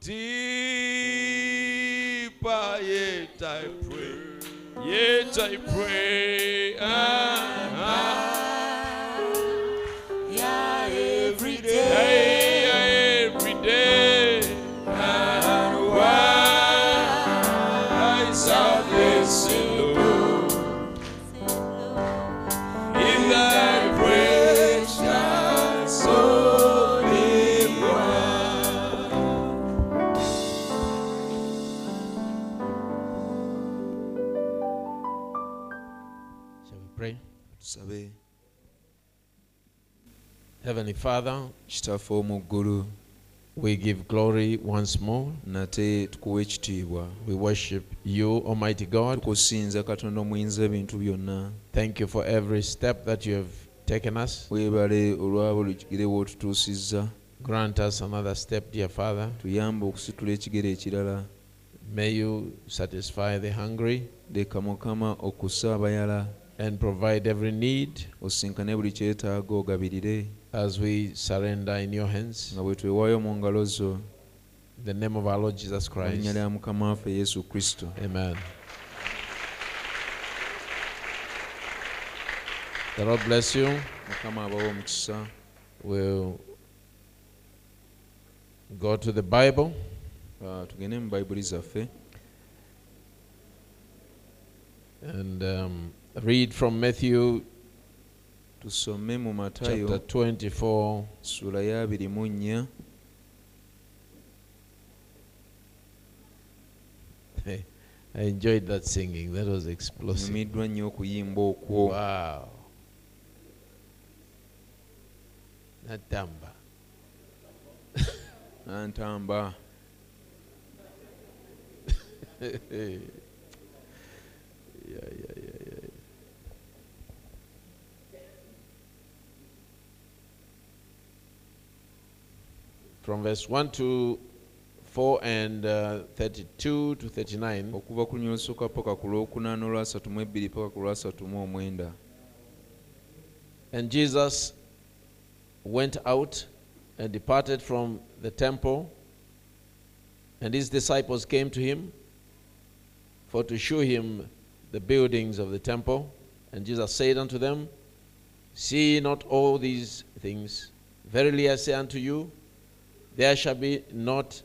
deeper, yet I pray, yet I pray. Ah, Father, kitaffe omu ggulu we give glory once more. nate tukuwa ekitiibwa We worship you, Almighty God. tukusinza katonda omuyinza ebintu byonna Thank you for every step that you have taken us. weebale olwa buli kigere w'otutuusizza Grant us another step, dear Father. tuyambe okusitula ekigere ekirala May you satisfy the hungry leka mukama okussa abayala and provide every need osinkane buli kyetaaga ogabirire as we surrender in your hands. nga bwe twewaayo mu ngalo zo the name of our Lord Jesus Christ. lya mukama waffe yesu kristo Amen. The Lord bless you. mukama abawa omukisa We'll go to the Bible. Ah, tugende mu bayibuli zaffe and um, read from Matthew tusome mu chapter 24, ssuula ya abiri mu nnya I enjoyed that singing. That was explosive. nyumiddwa nnyo okuyimba okwo Wow. Natamba. nantamba yeah, yeah, yeah, From verse 1 to 4 and uh, 32 to 39. okuva ku lunyolo paka ku lwokuna n'olwasatu mu ebbiri paka ku lwasatu mu omwenda And Jesus went out and departed from the temple, and his disciples came to him for to shew him the buildings of the temple. And Jesus said unto them, See not all these things? Verily I say unto you, there shall be not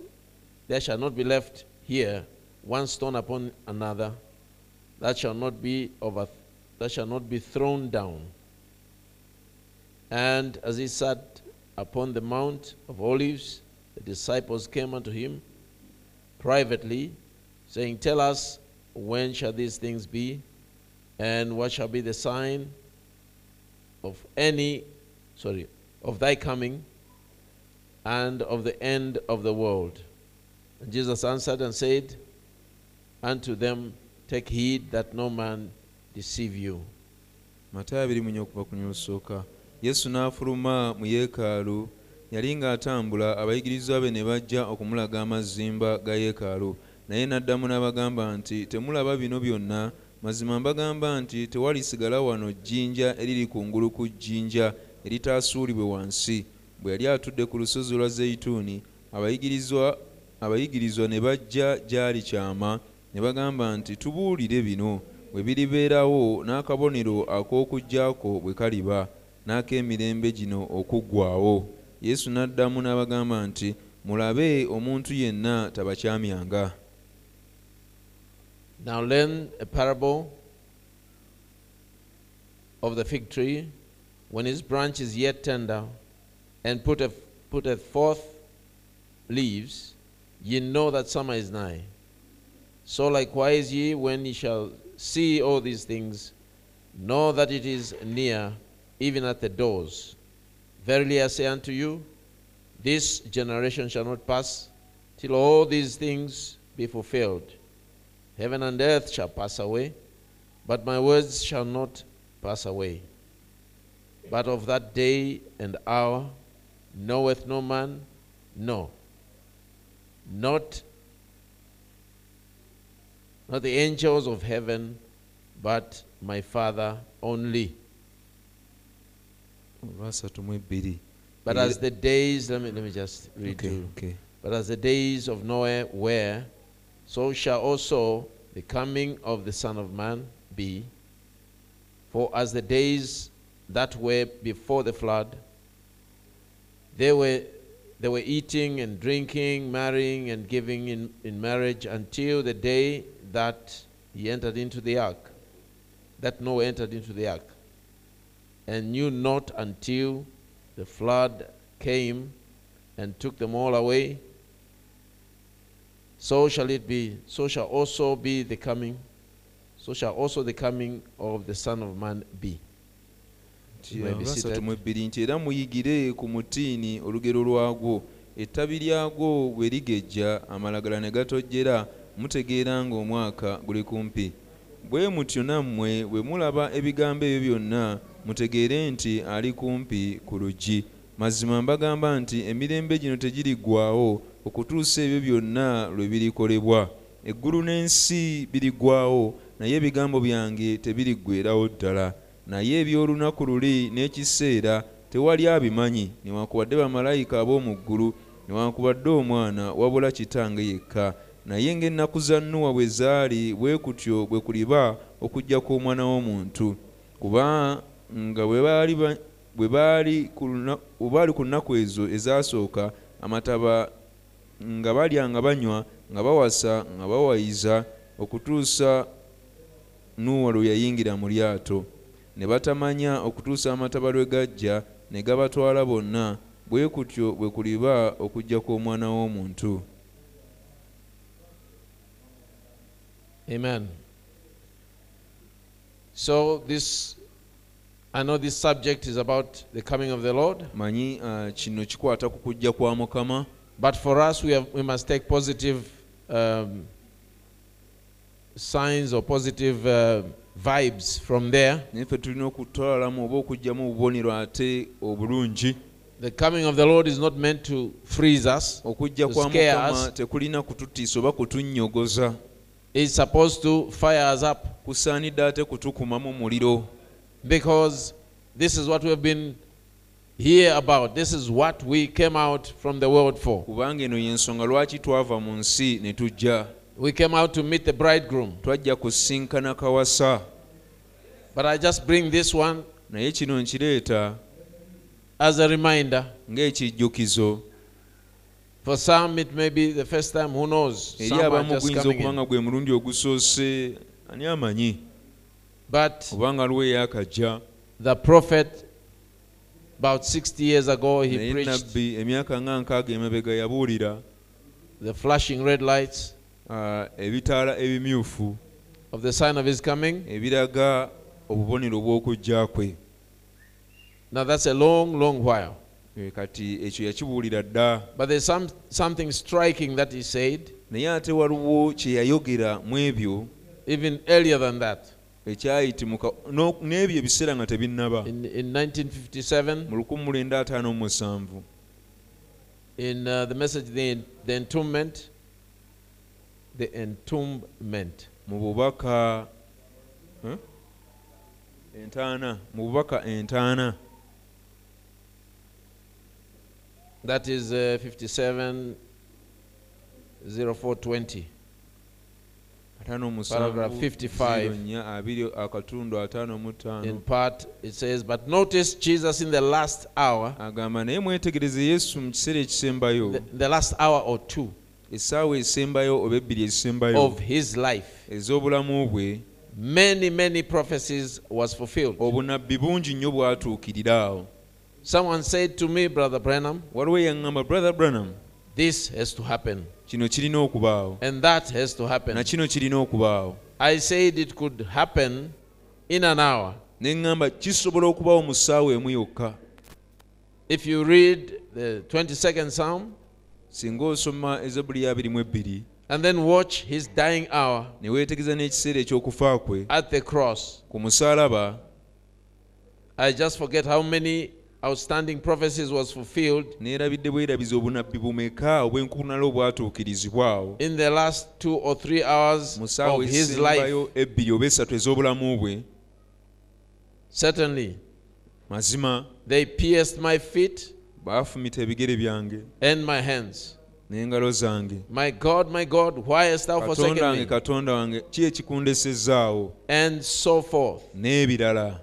there shall not be left here one stone upon another that shall not be over that shall not be thrown down. And as he sat upon the Mount of Olives, the disciples came unto him privately, saying, Tell us, when shall these things be? And what shall be the sign of any, sorry, of thy coming and of the end of the world? And Jesus answered and said unto them, Take heed that no man deceive you. matayo abiri mu nnya okuva ku lunyolo lusooka yesu n'afuluma mu yeekaalu yali ng'atambula abayigirizwa be ne bajja okumulaga amazimba ga yeekaalu naye n'addamu n'abagamba nti temulaba bino byonna mazima mbagamba nti tewalisigala wano jjinja eriri kungulu ku jjinja eritaasuulibwe wansi bwe yali atudde ku lusozi lwa zeyituuni abayigirizwa ne bajja gy'ali kyama ne bagamba nti tubuulire bino bwe biribeerawo n'akabonero ak'okuggyako bwe kaliba n'ak'emirembe gino okuggwaawo. Yesu n'addamu n'abagamba nti mulabe omuntu yenna tabakyamyanga Now learn a parable of the fig tree. When his branch is yet tender and putteth, putteth forth leaves, ye know that summer is nigh. So likewise ye, when ye shall see all these things, know that it is near, even at the doors. Verily I say unto you, this generation shall not pass till all these things be fulfilled. Heaven and earth shall pass away, but my words shall not pass away. But of that day and hour knoweth no man, no, not, not the angels of heaven, but my Father only. olwasatu mu ebbiri But as the days, let me, let me just read Okay, to okay. But as the days of Noah were, so shall also the coming of the Son of Man be. For as the days that were before the flood, they were, they were eating and drinking, marrying and giving in, in marriage until the day that he entered into the ark, that Noah entered into the ark, and knew not until the flood came and took them all away. So shall it be, so shall also be the coming, so shall also the coming of the Son of Man be. Nti era muyigire ku mutiini olugero lwagwo. Ettabi lyagwo bwe ligejja amalagala ne gatojjera mutegeera ng'omwaka guli kumpi. Bwe mutyo nammwe bwe mulaba ebigambo ebyo byonna mutegeere nti ali kumpi ku luggi. Mazima mbagamba nti emirembe gino tegiriggwaawo okutuusa ebyo byonna lwe birikolebwa. Eggulu n'ensi biriggwaawo naye ebigambo byange tebiriggweerawo ddala naye eby'olunaku luli n'ekiseera tewali abimanyi. Newankubadde bamalayika ab'omu ggulu newankubadde omwana wabula kitange yekka. Naye ng'ennaku za nuwa bwe zaali bwe kutyo bwe kuliba okujja kw'omwana w'omuntu. Kuba nga bwe baali ba- bwe baali ku nnaku ezo ezaasooka amataba nga balya nga banywa nga bawasa nga bawayiza okutuusa nuwa lwe yayingira mu lyato ne batamanya okutuusa amataba lwe gajja ne gabatwala bonna bwe kutyo bwe kuliba okujja kw'omwana w'omuntu Amen. So this I know this subject is about the coming of the Lord, manyi uh, kino kikwata ku kujja kwa mukama but for us we have we must take positive um, signs or positive uh, vibes from there. naye ffe tulina okutwalamu oba okuggyamu obubonero ate obulungi The coming of the Lord is not meant to freeze us. okujja kwa mukama tekulina kututiisa oba kutunnyogoza is supposed to fire us up kusaanidde ate kutukumamu muliro because this is what we've been here about. This is what we came out from the world for. kubanga eno y'ensonga lwaki twava mu nsi ne tujja We came out to meet the bridegroom. twajja kusinkana kawasa But I just bring this one naye kino nkireeta as a reminder. ng'ekijjukizo For some, it may be the first time, who knows? eri Some are abamu just guyinza coming okuba in. nga gwe mulundi ogusoose ani amanyi But obanga aliwo eyakajja the prophet, about 60 years ago, he preached nabbi emyaka nga nkaaga emabega yabuulira the flashing red lights ebitaala ebimyufu. Of the sign of his coming. ebiraga obubonero bw'okujja kwe. Now, that's a long, long while. Eh, kati ekyo yakibuulira dda. But there's some, something striking that he said, naye ate waliwo kye yayogera mu ebyo. Even earlier than that. ekyayitimuka n'ebyo ebiseera nga tebinnaba. In, in 1957, mu 1957 in uh, the message, the, the entombment, the entombment. mu bubaka entaana mu bubaka entaana That is uh, 57 0420. ataano Paragraph musanvu 55. zero nnya abiri akatundu ataano mu In part, it says, But notice Jesus in the last hour, agamba naye mwetegereze yesu mu kiseera ekisembayo. The, the last hour or two essaawa esembayo oba ebbiri ezisembayo of his life, ez'obulamu bwe many, many prophecies was fulfilled. obunabbi bungi nnyo bwatuukirira awo. Someone said to me, Brother Branham, waliwo yaŋŋamba brother branham this has to happen, kino kirina okubaawo and that has to na kino kirina okubaawo I said it could happen in an hour. ne ŋŋamba kisobola okubaawo mu ssaawa emu yokka. If you read the 22nd Psalm singa osoma ezebuli ya 22 and then watch his dying hour ne weetegereza n'ekiseera eky'okufa kwe at the cross, ku musalaba I just forget how many outstanding prophecies was fulfilled neerabidde bwerabiza obunabbi bumeka obw'enkunala obwatuukirizibwa awo? in the last two or three hours of his life. ebbiri oba esatu ez'obulamu bwe? Certainly, mazima. They pierced my feet baafumita ebigere byange and my hands. n'engalo zange My God, my God, why hast thou katonda wange katonda wange ki ekikundesezaawo And so forth. n'ebirala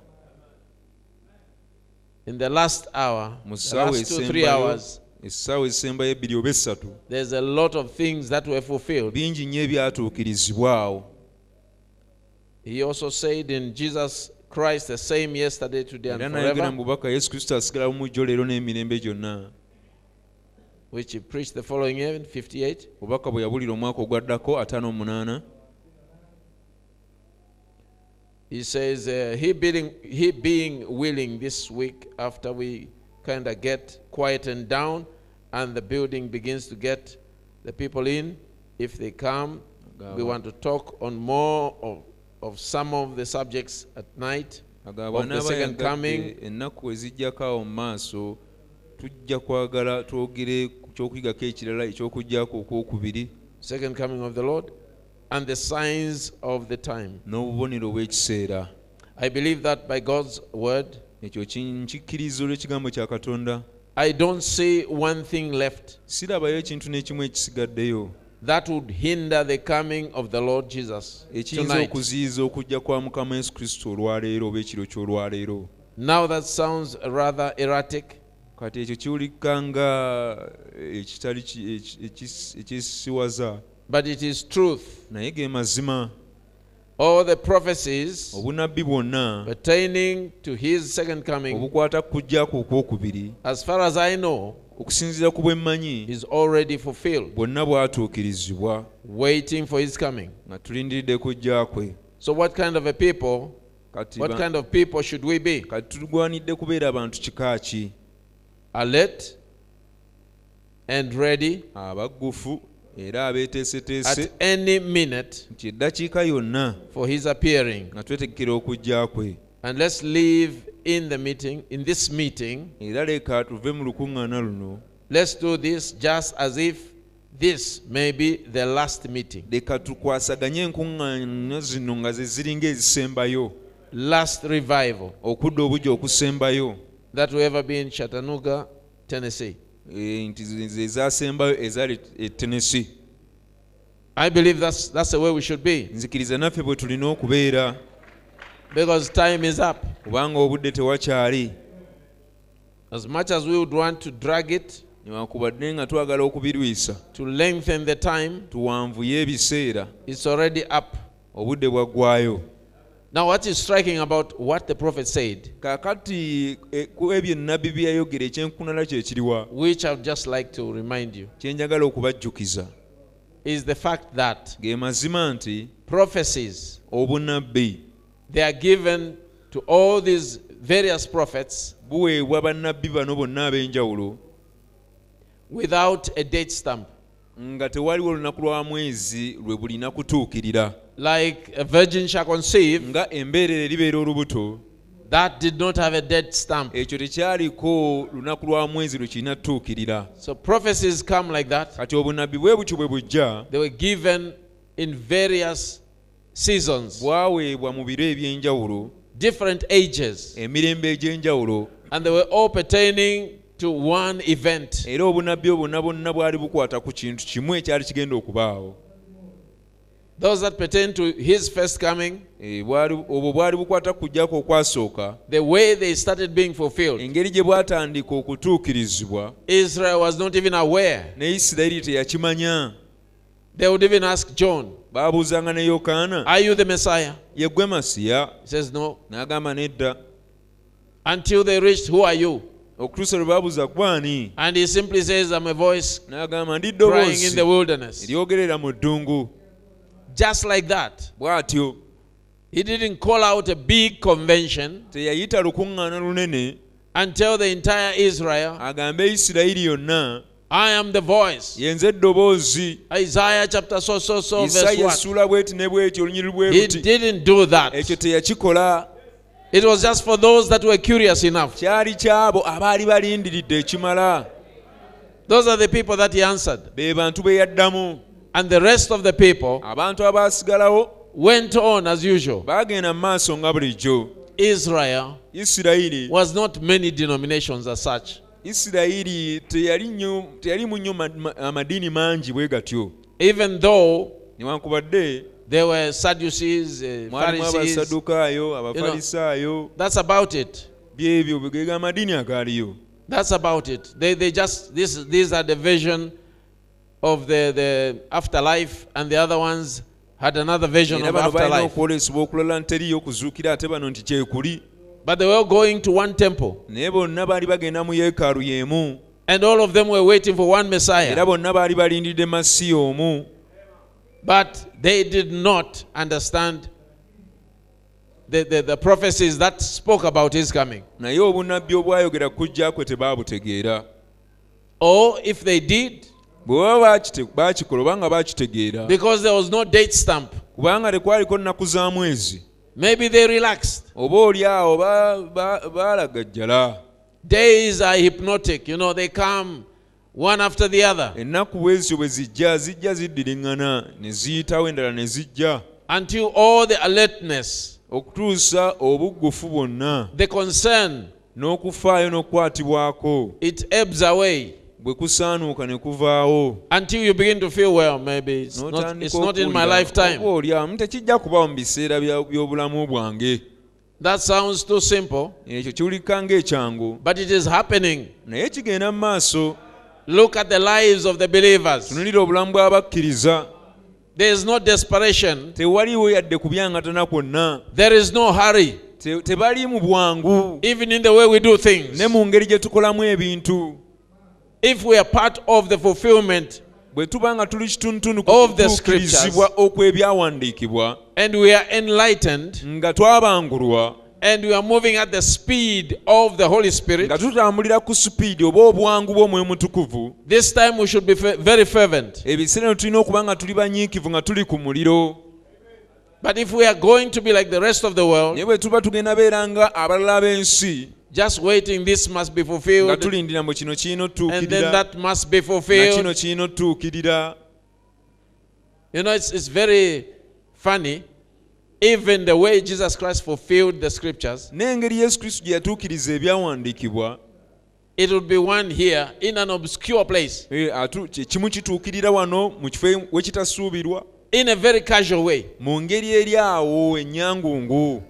In the last hour, mu ssaawa last two, three esembayo hours, essaawa esembayo ebbiri oba essatu there's a lot of things that were fulfilled. bingi nnyo ebyatuukirizibwawo He also said in Jesus Christ, the same yesterday, today, and forever, mu bubaka yesu kristo asigala mumujjo leero n'emirembe gyonna. Which he preached the following year in 58. obubaka bwe yabulira omwaka ogwaddako ataano munaana. He says, uh, he, being, he being willing this week, after we kind of get quietened down and the building begins to get the people in, if they come, we want to talk on more of, of some of the subjects at night. Of the second coming. ennaku ezijjako awo mu maaso tujja kwagala twogere ku kyokuyigako ekirala ekyokujjako okwokubiri Second coming of the Lord and the signs of the time. n'obubonero bw'ekiseera I believe that by God's word, ekyo olw'ekigambo kya katonda I don't see one thing left sirabayo ekintu n'ekimu ekisigaddeyo that would hinder the coming of the Lord Jesus ekiyinza okuziyiza okujja kwa mukama yesu kristo olwaleero oba ekiro ky'olwaleero. Now that sounds rather erratic, kati ekyo kiwulika nga ekitali ki- eki- ekis- ekisiwaza but it is truth. naye ge mazima. All the prophecies obunabbi bwonna pertaining to his second coming, obukwata okwokubiri. as far as I know, okusinziira ku bwe mmanyi is already fulfilled, bwonna bwatuukirizibwa waiting for his coming. nga tulindiridde kujja kwe So, what kind of a people, kati what kind of people should we be? kati tugwanidde kubeera abantu kika ki Alert and ready abaggufu era abeeteeseteese at any minute nti eddakiika yonna for his appearing. nga twetegekera okujja kwe And let's live in the meeting, in this meeting. era leka tuve mu lukuŋŋaana luno. Let's do this just as if this may be the last meeting, leka tukwasaganye enkuŋŋaana zino nga ze ziringa ezisembayo. Last revival. Okudda obujja okusembayo. That will ever be in Chattanooga, Tennessee. nti ze- ze zasembayo ezali tenesi I believe that's, that's the way we should be nzikiriza naffe bwe tulina okubeera because time is up. kubanga obudde tewakyali As much as we would want to drag it, newankubadde nga twagala okubirwisa to lengthen the time, tuwanvuye ebiseera it's already up. obudde bwaggwayo Now, what is striking about what the prophet said, kaakati e, ku ebyo ennabbi bye yayogera ekyenkunala kye kiriwa which I'd just like to remind you, kye njagala okubajjukiza is the fact that ge mazima nti prophecies they are given to all these various prophets buweebwa bannabbi bano bonna ab'enjawulo without a date stamp. nga tewaliwo olunaku lwa mwezi lwe bulina kutuukirira Like a virgin shall conceive, nga embeerera eribeera olubuto that did not have a date stamp. ekyo tekyaliko lunaku lwa mwezi lwe kirina tutuukirira So prophecies come like that. kati obunabbi bwe butyo bwe bujja They were given in various seasons, bwaweebwa mu biro eby'enjawulo different ages, emirembe egy'enjawulo and they were all pertaining to one event. era obunabbi obwonna bwonna bwali bukwata ku kintu kimu ekyali kigenda okubaawo. Those that pertain to his first coming, Eh, obwo bwali bukwata kujjako okwasooka. the way they started being fulfilled, engeri gye bwatandika okutuukirizibwa Israel was not even aware. ne isirayiri teyakimanya. They would even ask John, baabuuzanga ne yokaana Are you the Messiah? ye gwe masiya He says, No. n'agamba nedda Until they reached, Who are you? okutuusa lwe baabuuza gwani And he simply says, I'm a voice n'agamba ndi in ddoboozi the wilderness. eryogerera mu ddungu Just like that. bw'atyo He didn't call out a big convention teyayita lukuŋŋaana lunene and tell the entire Israel, agambe isirayiri yonna I am the voice. eddoboozi Isaiah chapter so so so verse isaya what? essuula bweti ne bweti olunyiri bwe He didn't do that. ekyo teyakikola It was just for those that were curious enough. kyali kyabo abaali balindiridde ekimala Those are the people that he answered. be bantu be yaddamu And the rest of the people abantu abaasigalawo went on as usual. baagenda mu maaso nga bulijjo Israel isirayiri was not many denominations as such. Isirayiri teyali mu teyalimu nnyo ma- ma- amadiini mangi bwe gatyo Even though newankubadde there were Sadducees, uh, Pharisees, abafalisaayo that's about it. That's about it. They, they just, this, these are the vision of the, the afterlife, and the other ones had another vision of afterlife. Okwolesebwa okulala nteriyo okuzuukira ate bano nti kyekuli But they were going to one temple, naye bonna baali bagenda mu yeekaalu y'emu. And all of them were waiting for one era Messiah. bonna baali balindiridde masiya omu. But they did not understand the, the, the prophecies that spoke about his coming. naye obunnabbi obwayogera kujja kwe tebaabutegeera. Or if they did, bwe baba baakite- baakikola obanga baakitegeera. because there was no date stamp, kubanga tekwaliko nnaku za mwezi maybe they relaxed. oba oli awo ba- ba- baalagajjala Days are hypnotic, you know, they come one after the other. Ennaku bwezityo bwe zijja zijja ziddiriŋŋana ne ziyitawo endala ne zijja. Until all the alertness, okutuusa obuggufu bwonna the concern, n'okufaayo n'okukwatibwako it ebbs away bwe kusaanuuka ne kuvaawo. Until you begin to feel, well, maybe it's not, it's not in my lifetime. olyamu tekijja kubawo mu biseera by'obulamu bwange. That sounds too simple, ekyo kiwulika ng'ekyangu. but it is happening. naye kigenda mu maaso. Look at the lives of the believers. tunulira obulamu bw'abakkiriza. There is no desperation, tewaliwo yadde kubyangatana kwonna. There is no hurry, Te- tebali mu bwangu. Even in the way we do things. ne mu ngeri gye tukolamu ebintu If we are part of the fulfillment bwe tuba nga tuli kitunutunu ku kutuukirizibwa okw'ebyawandiikibwa and we are enlightened. nga twabangulwa and we are moving at the speed of the Holy Spirit, nga tutambulira ku supiidi oba obwangu bw'omwoyo mutukuvu this time we should be very fervent. ebiseera tulina okuba nga tuli banyiikivu nga tuli ku muliro. But if we are going to be like the rest of the world, naye bwe tuba tugenda beera nga abalala b'ensi just waiting, this must be nga fulfilled, tulindira mbu kino kirina and then otutuukirira that must be na kino fulfilled. You know, it's, it's very funny. Even the way Jesus Christ fulfilled the scriptures, n'engeri yesu kristo gye yatuukiriza ebyawandiikibwa it would be one here in an obscure place, eh, kimu kituukirira wano mu kifo wekitasuubirwa in a very casual way. mu ngeri eri awo ennyangungu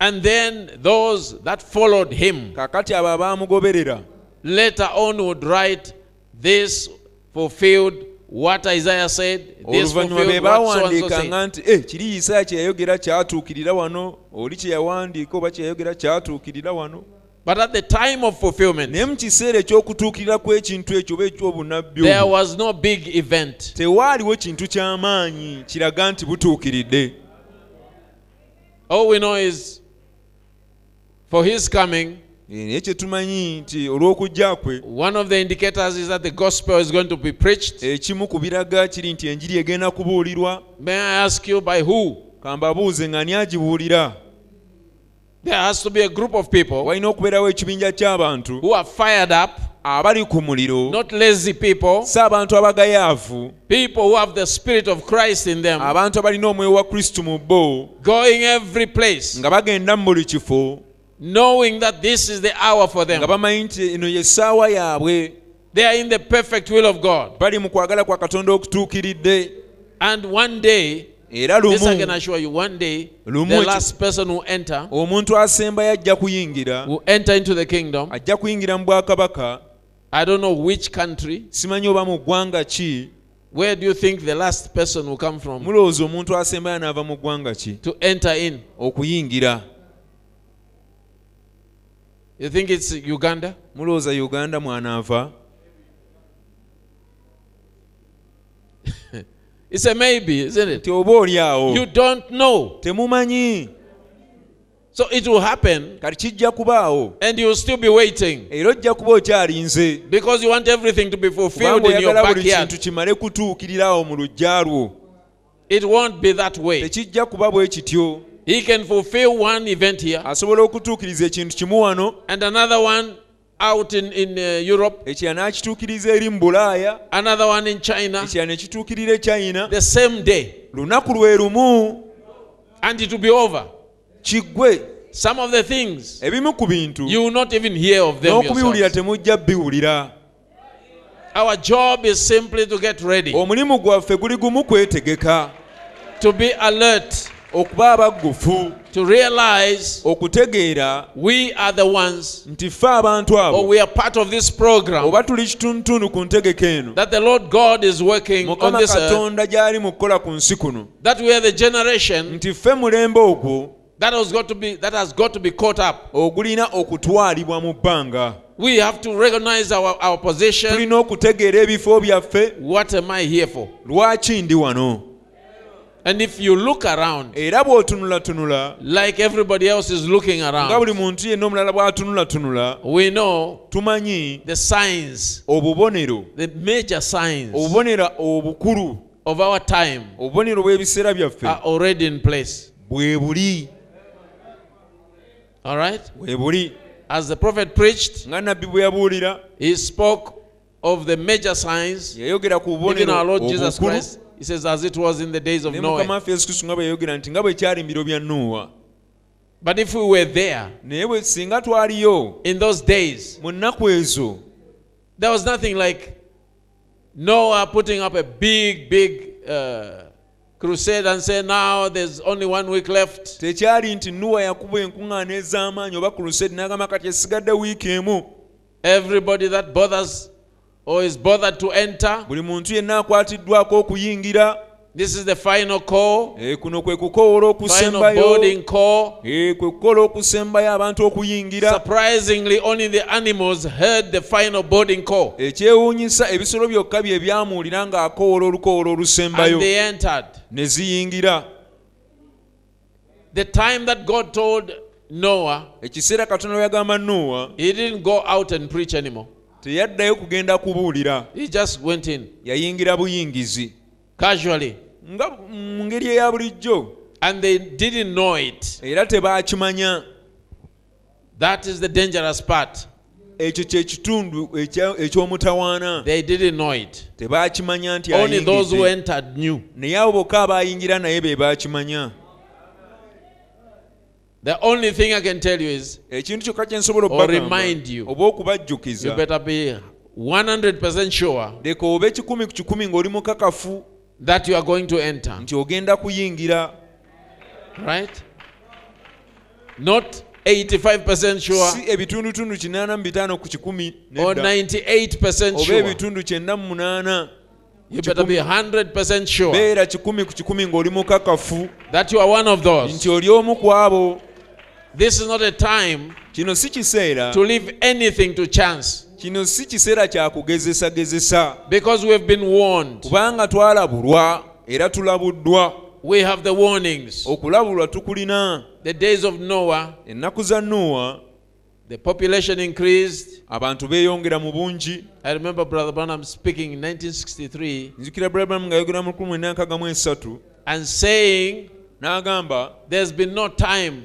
And then those that followed him kaakati abo abaamugoberera later on would write, This fulfilled what Isaiah said, this oluvannyuma be fulfilled what so and so baawandiikanga nti "Eh, kiri isaaya kye yayogera kyatuukirira wano? Oli kye yawandiika oba kye yayogera kyatuukirira wano? But at the time of fulfillment, naye mu kiseera eky'okutuukirira kw'ekintu ekyo oba eky'obunnabbi there was no big event. tewaaliwo kintu ky'amaanyi kiraga nti butuukiridde. All we know is for his coming, naye kye tumanyi nti olw'okujja kwe one of the indicators is that the gospel is going to be preached. ekimu ku biraga kiri nti enjiri egenda kubuulirwa May I ask you by who? kambabuuze nga ani agibuulira There has to be a group of people walina okubeerawo ekibinja ky'abantu who are fired up, abali ku muliro not lazy people, si abantu abagayaavu people who have the spirit of Christ in them, abantu abalina omwoyo wa kristo mu bo going every place, nga bagenda mu buli kifo knowing that this is the hour for them. They are in the perfect will of God. And one day, this I can assure one day, the last person who enter will enter into the kingdom. I don't know which country. Where do you think the last person. You think it's Uganda? mulowooza uganda mwanaava It's a maybe, isn't it? nti oba oli awo You don't know. temumanyi So it will happen, kati kijja kubaawo and you'll still be waiting era ojja kuba okyalinze because you want everything to be fulfilled kubanga in your oyagala buli backyard. kintu kimale kutuukirira awo mu luggya lwo It won't be that way. tekijja kuba bwe kityo He can fulfill one event here asobola okutuukiriza ekintu kimu wano. and another one out in, in uh, Europe, ekirala n'akituukiriza eri mu bulaaya another one in China, ekirala ne kituukirira e china. the same day, lunaku lwe lumu and it will be over. kiggwe some of the things ebimu ku bintu you will not even hear of them n'okubiwulira yourselves. temujja biwulira Our job is simply to get ready, omulimu gwaffe guli gumu kwetegeka. to be alert, okuba abaggufu to realize okutegeera we are the ones nti ffe abantu or abo we are part of this program oba tuli kitundutundu ku ntegeka eno that the Lord God is working on mukama this katonda gy'ali mu kukola ku nsi kuno that we are the generation nti ffe mulembe ogwo that has got to be that has got to be caught up. ogulina okutwalibwa mu bbanga We have to recognize our, our position. tulina okutegeera ebifo byaffe What am I here for? lwaki ndi wano And if you look around era bw'otunulatunula like everybody else is looking nga around, buli muntu yenna omulala bw'atunulatunula we know tumanyi the signs, obubonero the major signs obubonero obukulu of our time obubonero bw'ebiseera byaffe are already in place. bwe buli All right? bwe buli As the prophet preached, nga nabbi bwe yabuulira he spoke of the major signs. yayogera ku Even bubonero our Lord Jesus obukulu Christ, he says, as it was in the days of Noah. waffe yesu kristo bwe yayogera nti nga bwe kyali mbiro bya nuuwa But if we were there naye bwe singa twaliyo in those days, there was nothing like Noah putting up a big, big uh, crusade and say, now there's only one week left. tekyali nti nuwa yakuba enkuŋŋaana ez'amaanyi oba crusade n'agamba kati esigadde wiiki emu Everybody that bothers or is bothered to enter, buli muntu yenna akwatiddwako okuyingira this is the final call, Eh, kuno kwe kukoola okusembayo. Eh, kwe kukola okusembayo abantu okuyingira Surprisingly, only the animals heard the final boarding call ekyewuunyisa ebisolo byokka bye byamuwulira ng'akoola olukoola olusembayo they entered. ne ziyingira The time that God told Noah, ekiseera katonda we yagamba nuwa he didn't go out and preach anymore. Teyaddayo kugenda kubuulira. Yayingira buyingizi. Nga mu ngeri eya bulijjo. And they didn't know it. era tebaakimanya That is the dangerous part. ekyo kye kitundu ekya- eky'omutawaana. They didn't know it. tebaakimanya nti Only those who entered knew. naye abo bokka abayingira naye be baakimanya The only thing I can tell you is ekintu kyokka kye nsobola you. okubajjukiza better be 100% sure leka obe kikumi ku kikumi ng'oli mukakafu that you are going to enter. nti ogenda kuyingira Right? Not 85% sure si ebitundutundu ku kikumi or 98% oba ebitundu kyenda mu munaana You better be 100% sure beera kikumi ku kikumi ng'oli mukakafu that you are one of those. nti oli omu ku abo This is not a time kino si kiseera to leave anything to chance kino si kiseera kyakugezesagezesa because we have been warned. kubanga twalabulwa era tulabuddwa We have the warnings. okulabulwa tukulina The days of Noah, ennaku za nuwa the population increased. abantu beeyongera mu bungi I remember Brother Branham speaking in 1963 nzikira brabram nga yogera mu 1963 and saying n'agamba there's been no time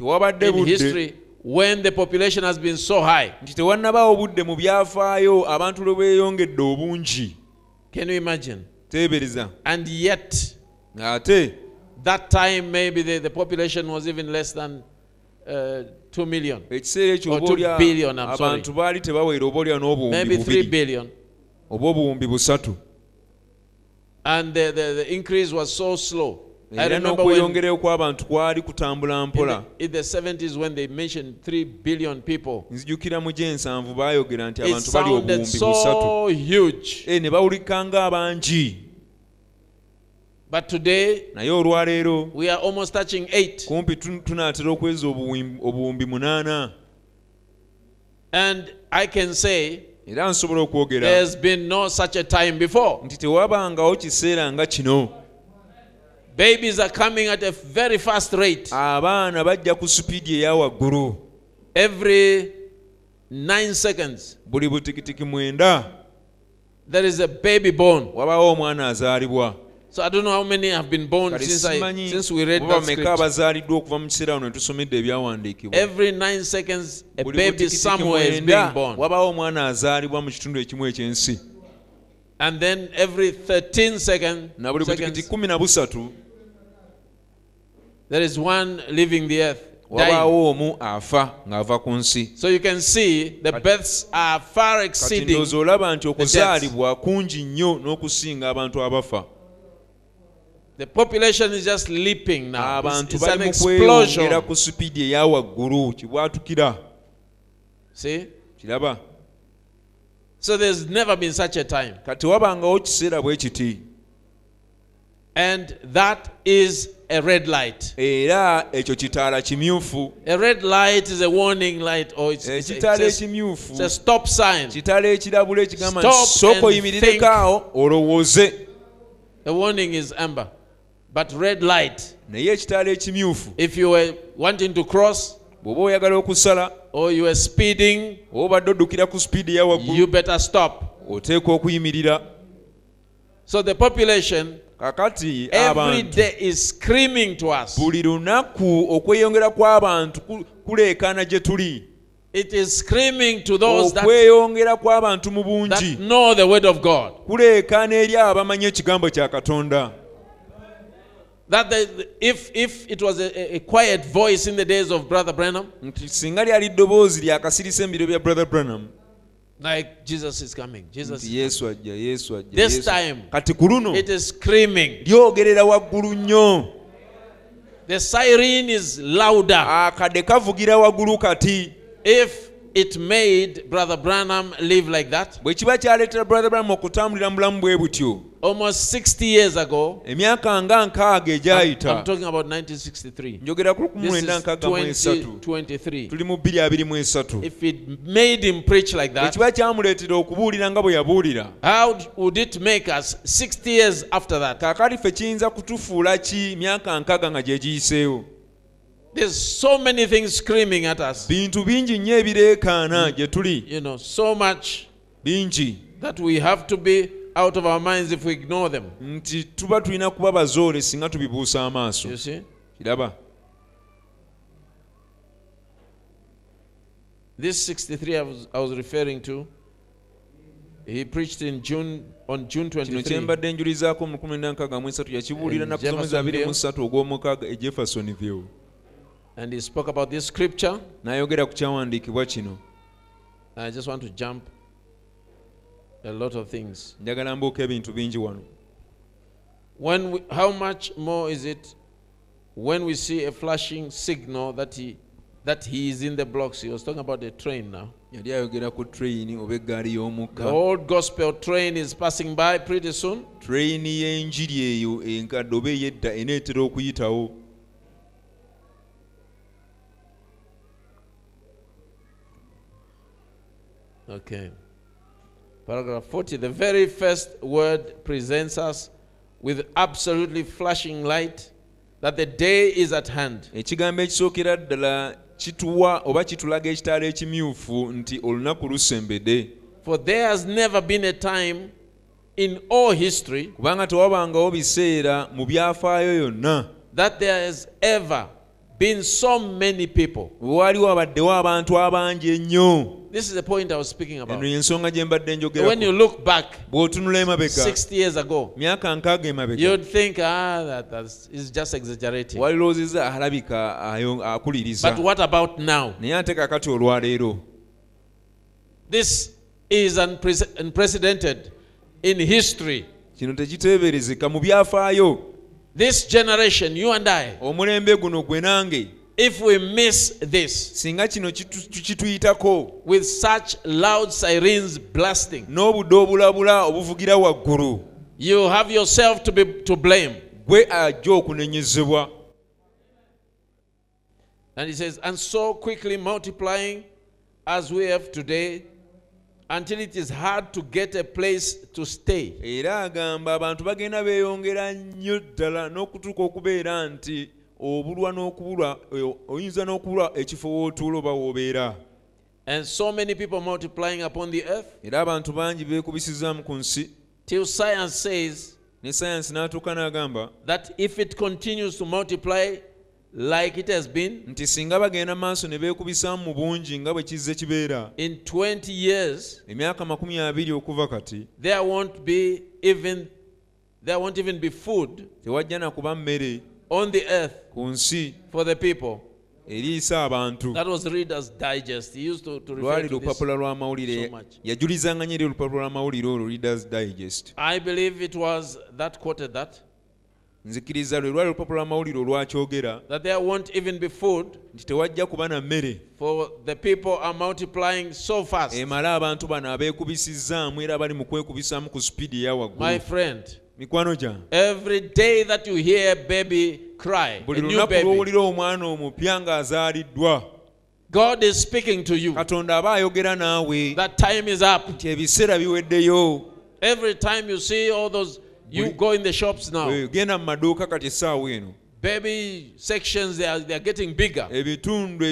tewabadde in history when the population has been so high. nti tewannabaawo budde mu byafaayo abantu lwe beeyongedde obungi Can you imagine? teebereza And yet, that time maybe the, the population was even less than uh, 2 million, ekiseera ekyo Or oba two olya billion, I'm sorry. abantu baali tebaweera oba olya n'obuwumbi maybe 3 bubiri billion. oba obuwumbi busatu And the, the, the increase was so slow. era n'okweyongerayo kw'abantu kwali kutambula mpola. nzijukira mu gy'ensanvu baayogera nti abantu bali obuwumbi busatu eh, ne bawulika ng'abangi But today, naye olwaleero kumpi tunaatera okweza obuwumbi munaana. And I can say, era nsobola okwogera. nti tewabangawo kiseera nga kino. Babies are coming at a very fast rate. abaana bajja ku supiidi eya waggulu Every nine seconds, buli butikitiki mwenda there is a baby born. wabaawo omwana azaalibwa So I don't know how many have been born kati since, I, simanyi since we read that bameka script. abazaaliddwa okuva mu kiseera wano ne tusomedde ebyawandiikibwa Every nine seconds, a Buli baby butikitiki somewhere is mwenda, being born. wabaawo omwana azaalibwa mu kitundu ekimu ekyensi And then every 13 second, na buli butikitiki kumi na busatu there is one leaving the earth. wabaawo omu afa ng'ava ku nsi So you can see the births are far exceeding. ndowooza olaba nti okuzaalibwa kungi nnyo n'okusinga abantu abafa The population is just leaping now. Abantu it's an kweyongera explosion. ku sipiidi eya waggulu kibwatukira See? kiraba So there's never been such a time. kati wabangawo kiseera bwe kiti And that is a red light. era ekyo kitaala kimyufu A red light is a warning light or it's, eh, it's, it's, ekitaala a, ekimyufu it's a stop sign. kitaala ekirabula ekigamba Stop sooka and oyimirireko awo olowooze The warning is amber. But red light, naye ekitaala ekimyufu if you were wanting to cross bw'oba oyagala okusala speeding, oba obadde oddukira ku sipiidi eya waggulu you better stop. oteekwa okuyimirira So the population kakati every day is screaming to us. buli lunaku okweyongera kw'abantu ku- kuleekaana gye tuli It is screaming to those that, okweyongera kw'abantu mu bungi that know the word of God. kuleekaana eri abamanyi ekigambo kya katonda That the, if, if it was a, a quiet voice in the days of Brother Branham, nti singa lyali ddoboozi lyakasirisa embiro bya brother branham. like Jesus is coming, Jesus, nti yesu ajja yesu ajja This time, kati ku luno it is screaming. lyogerera waggulu nnyo. The siren is louder. akadde kavugira waggulu kati. If it made Brother Branham live like that, bwe kiba kyaleetera brother branham okutambulira mu bulamu bwe butyo. Almost 60 years ago, emyaka nga nkaaga I'm, egyayita. I'm talking about 1963. njogera ku This is 1923 2023. tuli mu 223 If it made him preach like that, kyamuleetera okubuulira nga bwe yabuulira how would it make us 60 years after that? kaakati ffe kiyinza kutufuula ki? Myaka nkaaga nga gye giyiseewo There's so many things screaming at us. bintu bingi nnyo ebireekaana gye tuli You know, so much bingi that we have to be out of our minds if we ignore them. nti tuba tulina kuba bazoole singa tubibuusa amaaso You see? kiraba This 63 I was, I was referring to, he preached in June on June kino 23. kyembadde njulizaako mu 1963 yakibuulira In naku someza Jeffersonville. 23 ogw'omukaaga e jeffersonville And he spoke about this scripture. n'ayogera ku kyawandiikibwa kino I just want to jump a lot of things. njagala mbuuka ebintu bingi wano When we, how much more is it when we see a flashing signal that he that he is in the blocks? He was talking about the train now. yali ayogera ku treyini oba eggaali The y'omukka old gospel train is passing by pretty soon. treyini y'enjiri eyo enkadde oba ey'edda eneetera okuyitawo Okay. Paragraph 40. The very first word presents us with absolutely flashing light that the day is at hand. ekigambo ekisookera ddala kituwa oba kitulaga ekitaala ekimyufu nti olunaku lusembedde For there has never been a time in all history kubanga tewabangawo biseera mu byafaayo yonna that there has ever been so many people. waliwo abaddewo abantu abangi ennyo This is the point I was speaking eno about. y'ensonga gye mbadde When you look back bw'otunula emabega 60 years ago, myaka nkaaga emabega you'd think, ah, that, that is just exaggerating. alabika akuliriza But what about now? naye ate kakati olwaleero This is unprecedented in history. kino tekiteeberezeka mu byafaayo This generation, you and I, omulembe guno gwe nange if we miss this singa kino kitu- kituyitako with such loud sirens blasting, n'obudde obulabula obuvugira waggulu you have yourself to be to blame. gwe ajja okunenyezebwa And he says, and so quickly multiplying as we have today, until it is hard to get a place to stay. era agamba abantu bagenda beeyongera nnyo ddala n'okutuuka okubeera nti obulwa n'okubulwa oyinza n'okubulwa ekifo w'otuula oba w'obeera. And so many people multiplying upon the earth, era abantu bangi beekubisizaamu ku nsi. Till science says ne sayansi n'atuuka n'agamba that if it continues to multiply like it has been, nti singa bagenda maaso ne beekubisaamu mu bungi nga bwe kizze kibeera in 20 years, emyaka makumi abiri okuva kati there won't be even there won't even be food tewajja na kuba mmere on the earth ku nsi for the people. eriisa abantu was Reader's Digest. He used to, to refer lwali to this. lupapula lw'amawulire so much. yajulizanga nnyo eri olupapula lw'amawulire olwo readers digest I believe it was that quoted that, nzikiriza lwe lwali olupapula lw'amawulire olwakyogera that there won't even be food nti tewajja kuba na mmere for the people are multiplying so fast. emale abantu bano abeekubisizzaamu era bali mu kwekubisaamu ku supiidi eya My waggulu friend, mikwano gyange every day that you hear a baby cry, buli lunaku lw'owulira omwana omupya ng'azaaliddwa God is speaking to you. katonda aba ayogera naawe That time is up. nti ebiseera biweddeyo Every time you see all those, you go in the shops now. Genda mu maduuka kati essaawa eno Baby sections, they are, they are getting bigger. ebitundu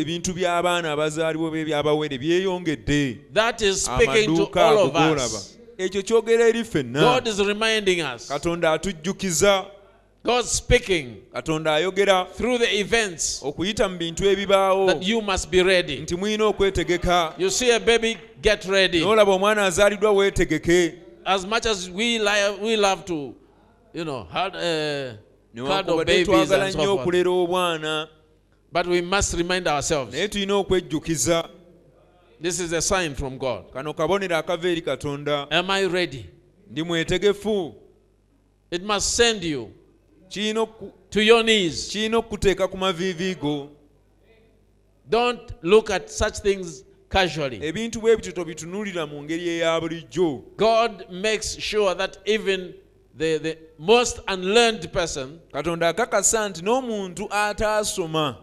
ebintu by'abaana abazaalibwa by'abyabawere byeyongedde That is speaking to all of us. ekyo kyogera eri ffenna God is reminding us. katonda atujjukiza God's speaking katonda ayogera through the events okuyita mu bintu ebibaawo that you must be ready. nti mulina okwetegeka You see a baby, get ready. n'olaba omwana azaaliddwa weetegeke As much as we, li- we love to, you know, hard, uh, cuddle babies and so forth. okulera obwana But we must remind ourselves naye tulina okwejjukiza this is a sign from God. kano kabonero akava eri katonda Am I ready? It must send you to your knees. kirina okuteeka ku maviivi go Don't look at such things casually. ebintu bwe bityo tobitunuulira mu ngeri eya bulijjo God makes sure that even the, the most unlearned person katonda akakasa nti n'omuntu ataasoma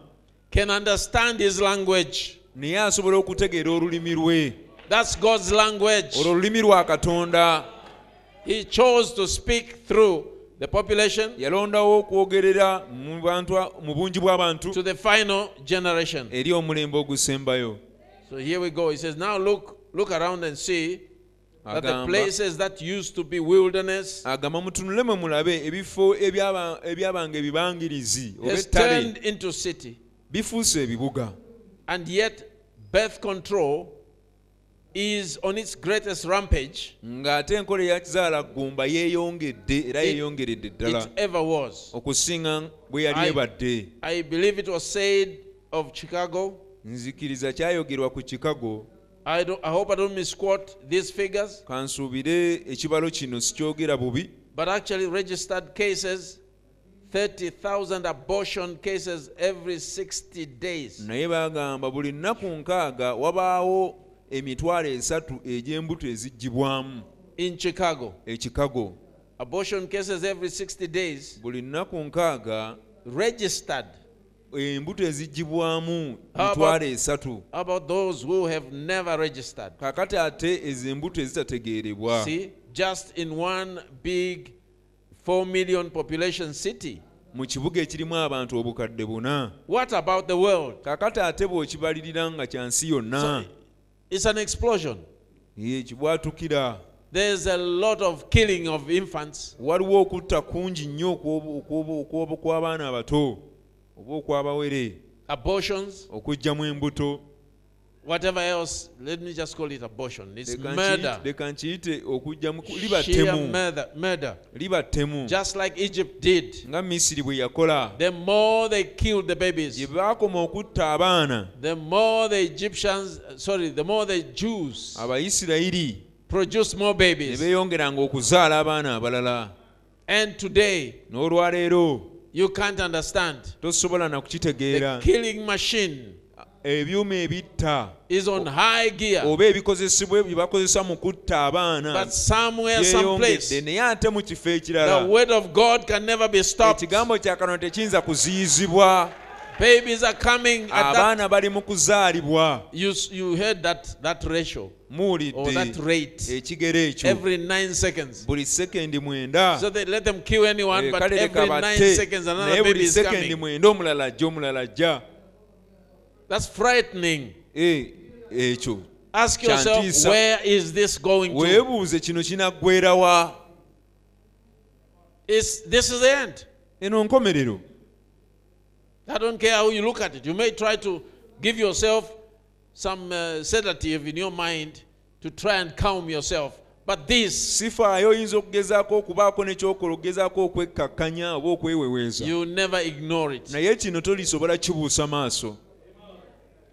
can understand his language. naye asobola okutegeera olulimi lwe That's God's language. olwo olulimi lwa katonda He chose to speak through the population yalondawo okwogerera mu bungi bw'abantu to the final generation. eri omulembe ogusembayo So here we go. He says, Now look, look around and see that the places that used to be wilderness agamba mutunule mulabe ebifo ebyabanga ebibangirizi has turned into city. bifuuse ebibuga And yet, birth control is on its greatest rampage ng'ate enkola eya ggumba yeeyongedde era It- yeeyongeredde ddala it ever was. okusinga bwe yali I- ebadde I believe it was said of Chicago. Nzikiriza kyayogerwa ku chicago I, don't, I hope I don't misquote these figures, kansuubire ekibalo kino sikyogera bubi. But actually, registered cases 30,000 abortion cases every 60 days. naye bagamba buli nnaku nkaaga wabaawo emitwalo esatu egy'embuto eziggyibwamu. In Chicago, e chicago. Abortion cases every 60 days. Buli nnaku nkaaga registered. Embuto about- mitwalo esatu about those who have never registered? kakati ate ezo embuto ezitategeerebwa just in one big 4 million population city. mu kibuga ekirimu abantu obukadde buna What about the world? kakati ate bw'okibalirira nga kya nsi yonna it's an explosion. kibwatukira There's a lot of killing of infants. waliwo okutta kungi nnyo okw'obu- okw'obu- okw'obu- okw'abaana abato oba okw'abawere abortions, okuggyamu embuto whatever else. Let me just call it abortion. It's murder. leka nkiyite okuggyamu liba ttemu murder, murder. liba ttemu Just like Egypt did. nga misiri bwe yakola The more they killed the gye babies, baakoma okutta abaana the more the Egyptians, sorry, the more the Jews produced more ne babies. beeyongeranga okuzaala abaana abalala And today, n'olwaleero you can't understand. Tosobola nakukitegeera killing machine ebyuma ebitta. oba ebikozesebwa bye bakozesa mu kutta abaana. Yeeyongedde naye ate mu kifo ekiralaekigambo kya kano tekiyinza kuziyizibwa abaana bali mu kuzaalibwa You, you heard that, that ratio or that muwulidde rate ekigero ekyo. every nine seconds. buli sekendi mwenda. So they let them kill anyone, Eh, but kale leka nine batte seconds naye buli sekendi mwenda omulala ajja omulala ajja. That's frightening. Eh, ekyo. Ask yourself, where is this going weebuuze kino kinaggwerawa Is this is the end? eno nkomerero. I don't care how you look at it. You may try to give yourself some uh, sedative in your mind to try and calm yourself. But this, sifaayo oyinza okugezaako okubaako nekyokola okugezaako okwekkakkanya oba okweweweeza you never ignore it. naye kino tolisobola kibuusa maaso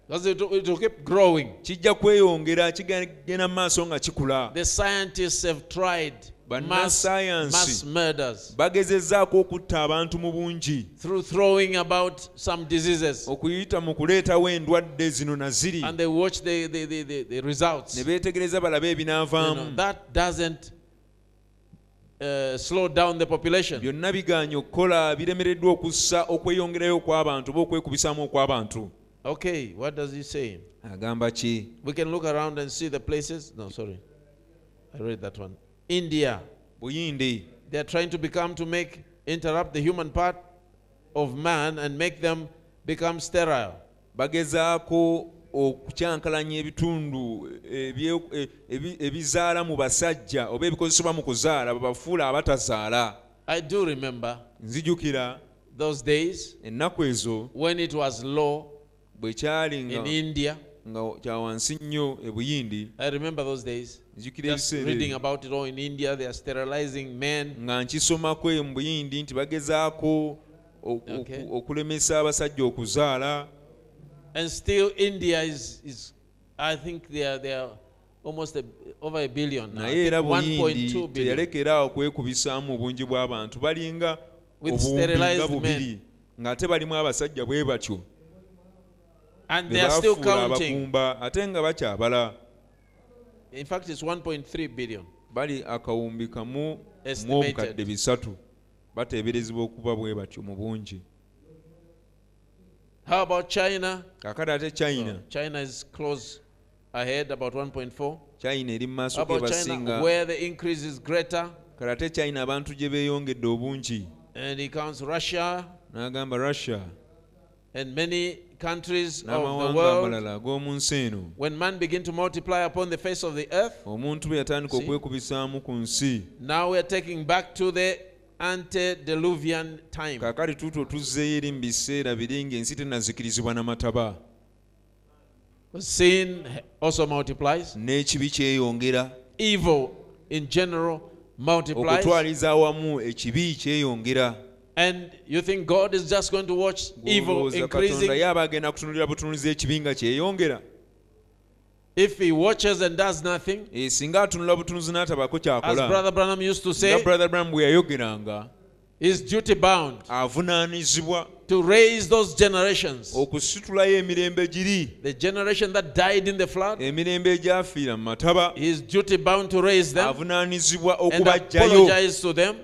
Because it, it will keep growing. kijja kweyongera kigenda mu maaso nga kikula The scientists have tried mass, Bannasaayansi. bagezezzaako okutta abantu mu bungi through throwing about some diseases. okuyita mu kuleetawo endwadde zino na ziri And they watch the, the, the, the, the results. ne beetegereza balabe ebinaavaamu uh, slow down the population. byonna biganye okukola biremereddwa okussa okweyongerayo okw'abantu oba okwekubisaamu okw'abantu Okay, what does he say? agamba ki We can look around and see the places. No, sorry. I read that one. India. buyindi They are trying to become to make interrupt the human part of man and make them become sterile. bagezaako okukyankalanya ebitundu ebizaala mu basajja oba ebikozesebwa mu kuzaala babafuula abatazaala I do remember nzijukira those days ennaku ezo when it was law bwe kyali in India. nga kya wansi nnyo e buyindi I remember those days. Nzijukira Just ebiseera nga nkisomako eyo mu buyindi nti bagezaako okulemesa abasajja okuzaala. And still, India is, is I think they are, they are almost a, over a billion now. Naye era buyindi 1.2 billion. teyalekeraawo kwekubisaamu obungi bw'abantu balinga obuwumbi nga bubiri. ng'ate balimu abasajja bwe batyo. And they are still counting. ate nga bakyabala In fact, it's 1.3 billion. bali akawumbi kamu mu obukadde bisatu bateeberezebwa okuba bwe batyo mu bungi How about China? kakati ate china Oh, China is close ahead, about 1.4. china eri maaso basinga where the increase is greater? kale ate china abantu gye beeyongedde obungi And he counts Russia n'agamba russia and many countries of the world. amalala ag'omu nsi eno When man begin to multiply upon the face of the earth, omuntu bwe yatandika See? okwekubisaamu ku nsi now we're taking back to the antediluvian time. kaakati tuuto tuzzeeyo eri mu biseera biri ng'ensi tennazikirizibwa n'amataba Sin also multiplies. n'ekibi kyeyongera Evil in general multiplies. okutwaliza awamu ekibi kyeyongera And you think God is just going to watch evil increasing? ye aba agenda kutunuulira butunuulizi ekibi nga kyeyongera If he watches and does nothing, Eh, singa atunula butunuzi n'atabaako as Brother Branham used to say, brother bram bwe yayogeranga is duty bound to raise those generations. okusitulayo emirembe giri The generation that died in the flood, emirembe egyafiira mu mataba he is duty bound to raise them and apologize to them.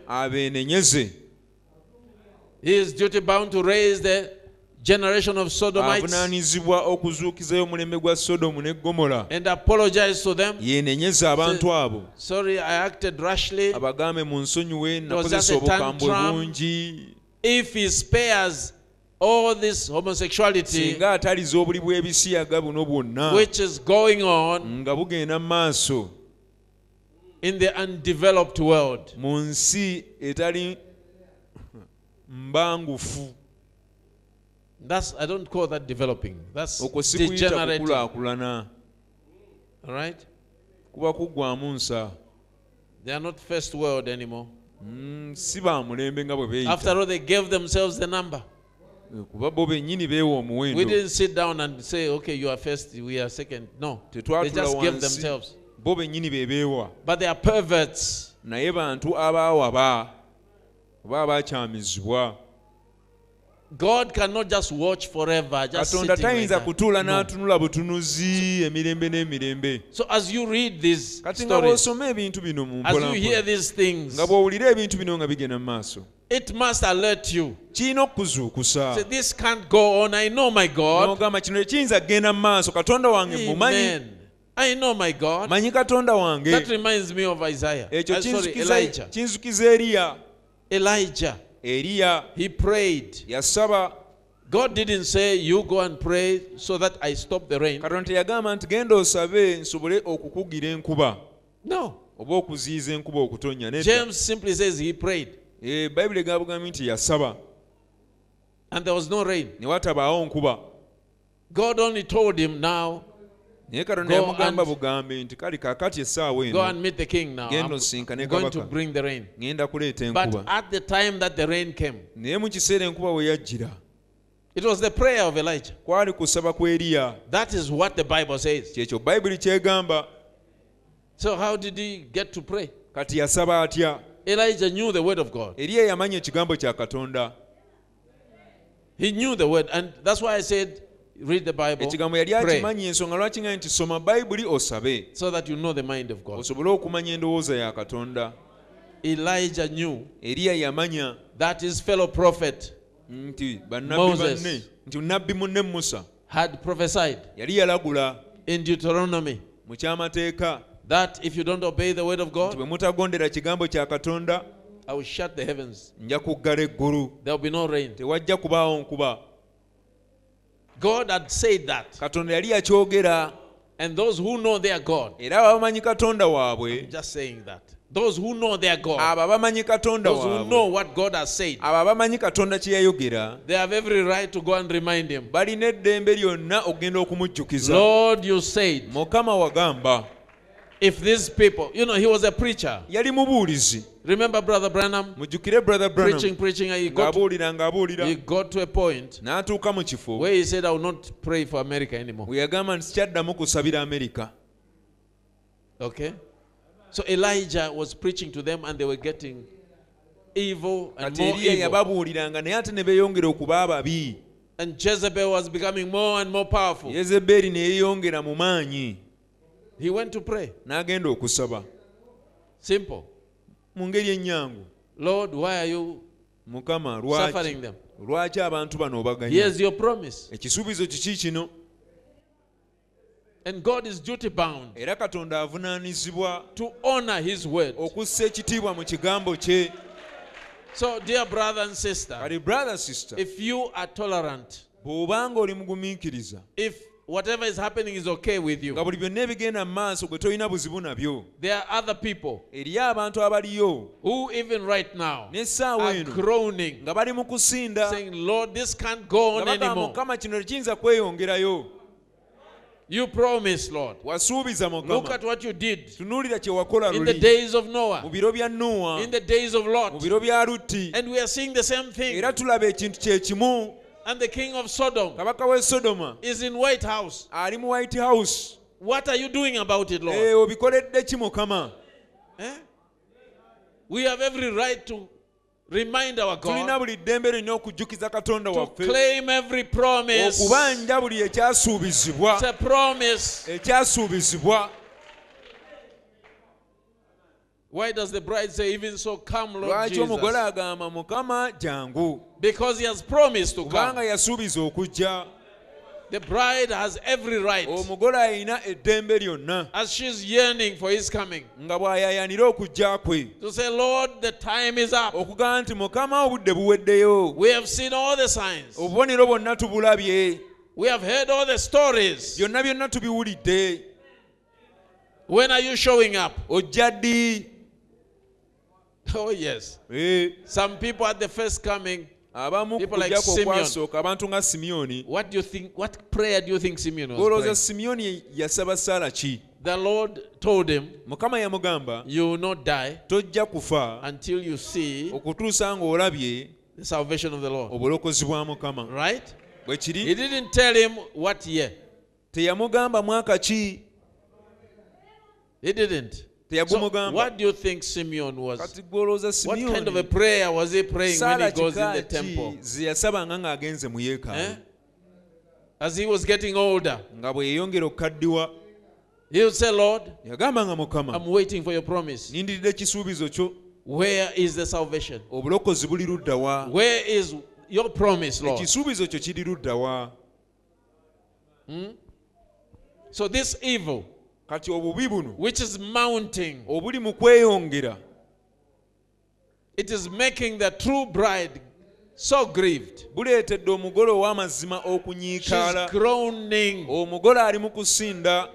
He is duty bound to raise the generation of Sodomites okuzuukizayo omulembe gwa sodomu ne gomola and apologize to them. yeenenyeze abantu abo Sorry, I acted rashly. abagambe mu nsonyiwe nakozesa obukambwe bungi If he spares all this homosexuality singa ataliza obuli bw'ebisiyaga buno bwonna which is going on nga bugenda mu maaso in the undeveloped world, mu nsi etali mbangufu that's I don't call that developing. That's okwo si kuyita degenerating. kukulaakulana All right, kuba kuggwamu nsa they are not first world anymore. Mm, si ba mulembe nga bwe After all, they gave themselves the number. kuba bo bennyini beewa We didn't sit down and say, "Okay, you are first, we are second. No, they just gave themselves. bo bennyini be beewa But they are perverts. naye bantu abaawaba oba bakyamizibwa God cannot just watch forever. Just katonda tayinza kutuula n'atunula butunuzi emirembe n'emirembe So as you read these kati nga bw'osoma ebintu bino mu as you hear mpolampola these things, nga bw'owulira ebintu bino nga bigenda mu maaso it must alert you. kirina okukuzuukusa Say, this can't go on. I know my God. n'ogamba kino tekiyinza kgenda mu maaso katonda wange mumanyi I know my God. manyi katonda wange That reminds me of Isaiah. ekyo Uh, kinzukiza- Elijah. kinzukiza eriya Elijah. eriya He prayed. yasaba God didn't say, You go and pray so that I stop the rain. katonda teyagamba nti genda osabe nsobole okukugira enkuba No. oba okuziyiza enkuba okutonya nedda James simply says he prayed. Eh, bayibuli egabugambye nti yasaba And there was no rain. ne watabaawo nkuba God only told him now, naye katonda yamugamba and- nti kale kaakati essaawa enogenda osinkane going to kabaka. bring the rain. ŋŋenda kuleeta But enkuba at the time that the rain came, naye mu kiseera enkuba we yajjira it was the prayer of Elijah. kwali kusaba kwa eriya That is what the Bible says. kyekyo bayibuli kyegamba So, how did he get to pray? kati yasaba atya Elijah knew the word of God. He knew the word. And that's why I said, read the Bible, ekigambo yali pray, akimanyi ensonga lwaki ŋŋambye nti soma bayibuli osabe so that you know the mind of God. osobole okumanya endowooza ya katonda Elijah knew eriya yamanya that his fellow prophet nti bannabbi banne nti nabbi munne musa had prophesied yali yalagula in Deuteronomy mu kyamateeka that if you don't obey the word of God, bwe mutagondera kigambo kya katonda I will shut the heavens. nja kuggala eggulu There will be no rain. tewajja kubaawo nkuba God had said that. katonda yali yakyogera And those who know their God, era abamanyi katonda waabwe just saying that. Those who know their God, abo abamanyi katonda those who know what God has said, abo abamanyi katonda kye yayogera they have every right to go and remind Him. balina eddembe lyonna okugenda okumujjukiza Lord, you said, mukama wagamba if these people, you know, he was a preacher. yali mubuulizi Remember Brother Branham mujjukire brother branham preaching, preaching he got, ng'abuulira ng'abuulira he got to a point n'atuuka mu kifo where he said, I will not pray for America anymore. we yagamba nti sikyaddamu kusabira america Okay? So Elijah was preaching to them and they were getting evil and more evil. yababuuliranga naye ate ne beeyongera okuba ababi And Jezebel was becoming more and more powerful. yezeberi ne yeeyongera mu maanyi He went to pray. n'agenda okusaba Simple. mu ngeri ennyangu Lord, why are you mukama suffering them? lwaki abantu bano obaganya Here's your promise. ekisuubizo kiki kino And God is duty bound era katonda avunaanizibwa to honor his word. okussa ekitiibwa mu kigambo kye So, dear brother and sister, kati brother sister if you are tolerant, bw'obanga oli mugumiikiriza if whatever is happening is okay with nga you, buli byonna ebigenda mu maaso gwe tolina buzibu nabyo. There are other people eriyo abantu abaliyo. who, even right now, n'essaawa are eno groaning, nga bali mu kusinda. saying, Lord, this can't go on nga anymore. mukama kino tekiyinza kweyongerayo. You promised, Lord. Look at what you did tunuulira kye wakola in the days of Noah, biro bya nuwa in the days of Lot. biro bya lutti. And we are seeing the same thing. Era tulaba ekintu kye kimu And the king of Sodom kabaka w'e sodoma is in White House. ali mu white house What are you doing about it, Eh, Lord? obikoledde ki mukama Eh? We have every right to remind our tulina God buli ddembe lirina okujjukiza katonda to waffe claim every promise. okubanja buli ekyasuubizibwa It's a promise. ekyasuubizibwa Why does the bride say, even so, come, Lord lwaki omugole Jesus? agamba mukama jangu Because he has promised to kubanga come. yasuubiza okujja The bride has every right omugole alina eddembe lyonna as she's yearning for his coming nga bw'ayayanira okujja kwe to say, Lord, the time is up. okugamba nti mukama obudde buweddeyo We have seen all the signs. obubonero bwonna tubulabye We have heard all the stories. byonna byonna tubiwulidde When are you showing up? ojja ddi Oh, yes. Eh, Some people at the first coming, abamu People like okwasooka abantu nga simyoni what do you think? What prayer do you think Simeon was golowooza simyoni yasaba saala ki The Lord told him, mukama yamugamba You will not die tojja kufa until you see okutuusa ng'olabye the salvation of the Lord. obulokozi bwa mukama Right? bwe He didn't tell him what year. teyamugamba mwaka ki He didn't. So, what do you think Simeon was? What kind of a prayer was he praying when he goes in the temple? ki ze yasabanga ng'agenze mu Eh? As he was getting older, nga bwe yeeyongera he would say, Lord, yagamba nga mukama I'm waiting for your promise. nindiridde ekisuubizo kyo Where is the salvation? obulokozi buli Where is your promise, Lord? ekisuubizo kyo kiri ludda So, this evil, kati obubi buno which is mounting, obuli mu kweyongera. It is making the true bride so grieved. buleetedde omugole ow'amazima okunyiikaala. Omugole ali mu kusinda.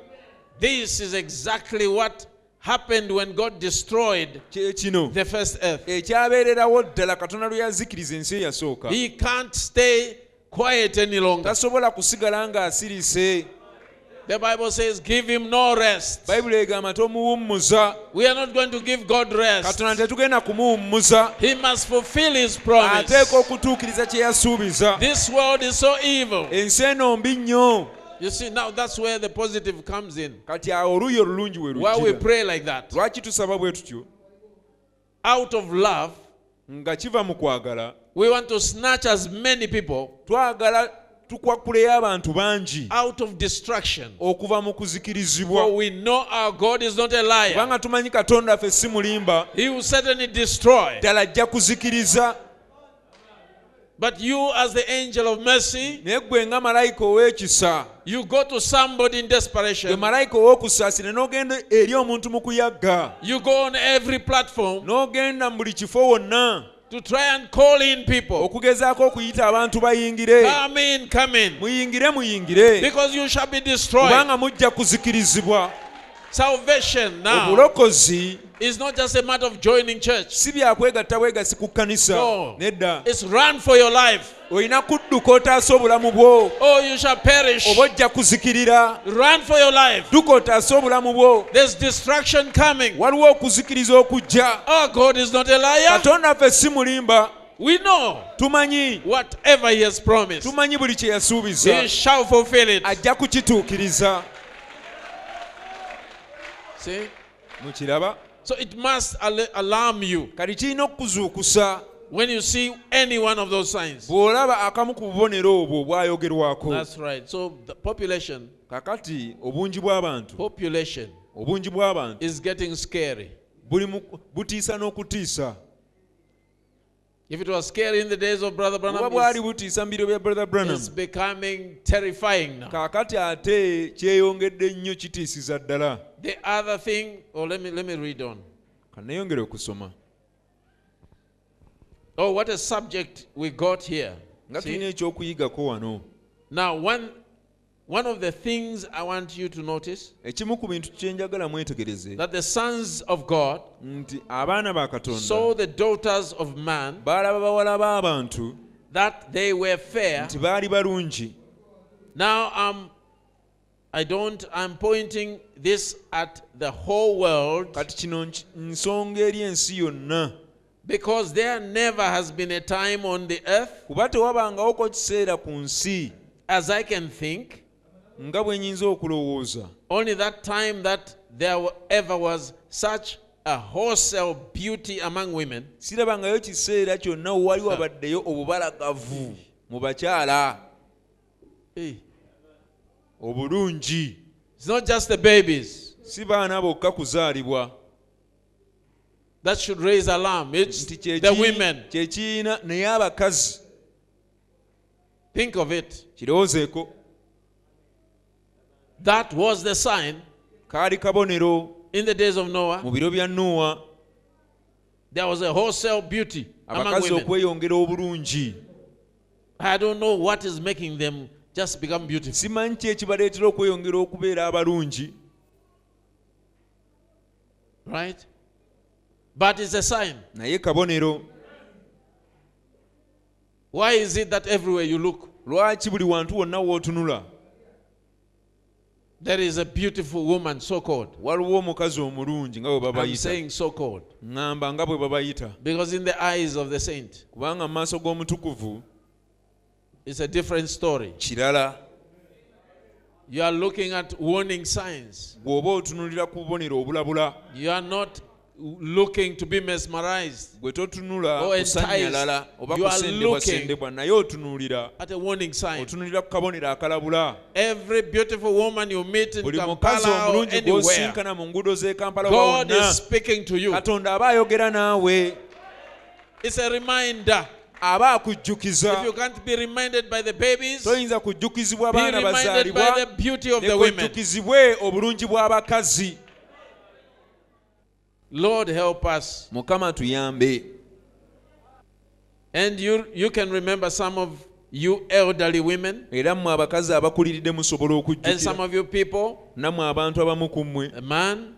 This is exactly what happened when God destroyed kye kino? the first earth. ekyabeererawo ddala katonda lwe yazikiriza ensi eyasooka. He can't stay quiet any longer. tasobola kusigala ng'asirise The Bible says, give him no rest. egamba tomuwummuza We are not going to give God rest. katonda tetugenda kumuwummuza He must fulfill his promise. ateeka okutuukiriza kye yasuubiza This world is so evil. ensi eno mbi nnyo You see, now that's where the positive comes in. kati awo oluuyi olulungi we Why we pray like that. lwaki tusaba bwe tutyo Out of love, nga kiva mu kwagala we want to snatch as many people twagala tukwakuleyo abantu bangi out of destruction. okuva mu kuzikirizibwa we know our God is not a liar. kubanga tumanyi katonda ffe si mulimba He will certainly destroy. ddala ajja kuzikiriza But you, as the angel of mercy, naye ggwe nga malayika ow'ekisa you go to somebody in desperation. malayika ow'okusaasira n'ogenda eri omuntu mu kuyagga You go on every platform to try and call in people. okugezaako okuyita abantu bayingire Come in, come in. muyingire muyingire Because you shall be destroyed. kubanga mujja kuzikirizibwa Salvation now obulokozi is not just a matter of joining church. si byakwegatta bwegasi ku kkanisa nedda It's run for your life. Olina kudduka otaasa obulamu bwo. Oh, oba ojja kuzikirira. Dduka otaase obulamu bwo. Waliwo okuzikiriza okujja. Liar. katonda ffe si mulimba. We know tumanyi whatever He has promised, tumanyi buli kye yasuubiza. He shall fulfill it. ajja kukituukiriza. Mukiraba? So it must al- alarm you. Kati kirina okukuzuukusa when you see any one of those signs. bw'olaba akamu ku bubonero obwo bwayogerwako That's right. So the population, kakati obungi bw'abantu population obungi bw'abantu is getting scary. buli butiisa n'okutiisa If it was scary in the days of Brother Branham, it's, butiisa mu biro bya brother branham it's becoming terrifying now. kaakati ate kyeyongedde nnyo kitiisiza ddala The other thing, or let me let me read on. Oh, what a subject we got here. See? tulina ekyokuyigako wano Now, one one of the things I want you to notice ekimu ku bintu kyenjagala mwetegereze that the sons of God nti abaana ba saw the daughters of man baalaba bawala b'abantu that they were fair. nti baali balungi Now, um, I don't. I'm pointing this at the whole world because there never has been a time on the earth, kuba tewabangawoko kiseera ku nsi as I can think, nga bwe nyinza okulowooza. only that time that there ever was such a wholesale beauty among women. Sirabangayo kiseera kyonna we wali wabaddeyo obubalagavu mu bakyala. Eh, obulungi. It's not just the babies. Si baana bokka kuzaalibwa that should raise alarm. It's the women. kyekiina naye abakazi Think of it. kirowoozeeko That was the sign kaali kabonero in the days of Noah. mu biro bya nuwa There was a wholesale beauty among abakazi women. okweyongera obulungi I don't know what is making them just become beautiful. simanyi ki ekibaleetera okweyongera okubeera abalungi Right? But it's a sign. naye kabonero Why is it that everywhere you look, lwaki buli wantu wonna w'otunula there is a beautiful woman, so called? waliwo omukazi omulungi nga bwe I'm babayita saying so called. ŋŋamba nga bwe babayita Because in the eyes of the saint, kubanga mu maaso g'omutukuvu it's a different story. kirala You are looking at warning signs. bw'oba otunulira ku bubonero obulabula You are not looking to be mesmerized. Gwe totunula kusanyalala oba kusendebwasendebwa naye otunuulira. otunuulira ku kabonero akalabula. Buli mukazi omulungi gw'osinkana mu nguudo z'e kampala wonna katonda aba ayogera naawe. Aba akujjukizatoyinza kujjukizibwa baana bazaalibwa nekujjukizibwe obulungi bw'abakazi. Lord, help us. mukama tuyambe. And you, you can remember some of you elderly women era mmwe abakazi abakuliridde musobola and some of you people, nammwe abantu abamu ku mmwe. a man,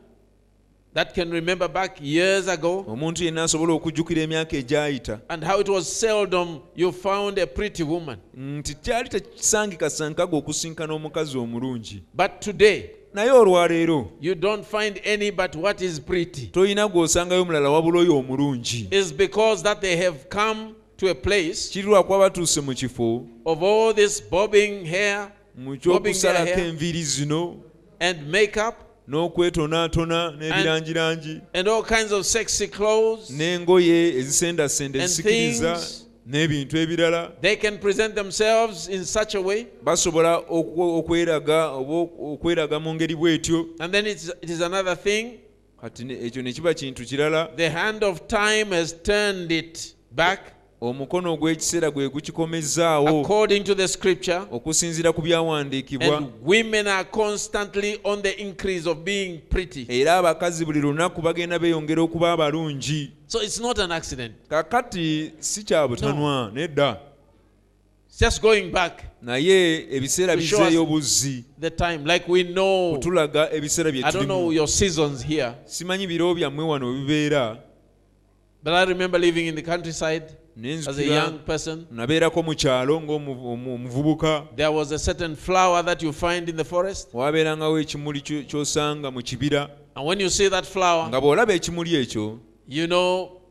that can remember back years ago omuntu yenna asobola okujjukira emyaka egyayita. and how it was seldom you found a pretty woman. nti kyali tekisangikasankaga okusinkana omukazi omulungi. But today, naye olwaleero you don't find any but what is pretty. tolina gw'osangayo mulala wabula oyo omulungi It's because that they have come to a place kiri lwakuba batuuse mu kifo of all this bobbing hair mu ky'okusalako enviiri zino and makeup n'okwetonaatona n'ebirangirangi and all kinds of sexy clothes. n'engoye ezisendasenda ezisikiriza. N'ebintu ebirala. They can present themselves in such a way, basobola okweraga oba okweraga mu ngeri bw'etyo. and then it's, it is another thing. kati ekyo ne kiba kintu kirala. The hand of time has turned it back. Omukono ogw'ekiseera gwe gukikomezaawo according to the scripture, okusinziira ku byawandiikibwa. and women are constantly on the increase of being pretty. era abakazi buli lunaku bagenda beeyongera okuba abalungi So it's not an accident. kakati si kya butanwa nedda. Just going back. Naye ebiseera bizeeyo buzzi. the time, like we know. tulaga ebiseera bye I don't know your seasons here, simanyi biro byammwe wano bibeera. But I remember living in the countryside as a young person. nabeerako mu kyalo ng'omuvubuka There was a certain flower that you find in the forest, waabeerangawo ekimuli ky'osanga mu kibira. And when you see that flower, nga bw'olaba ekimuli ekyo you know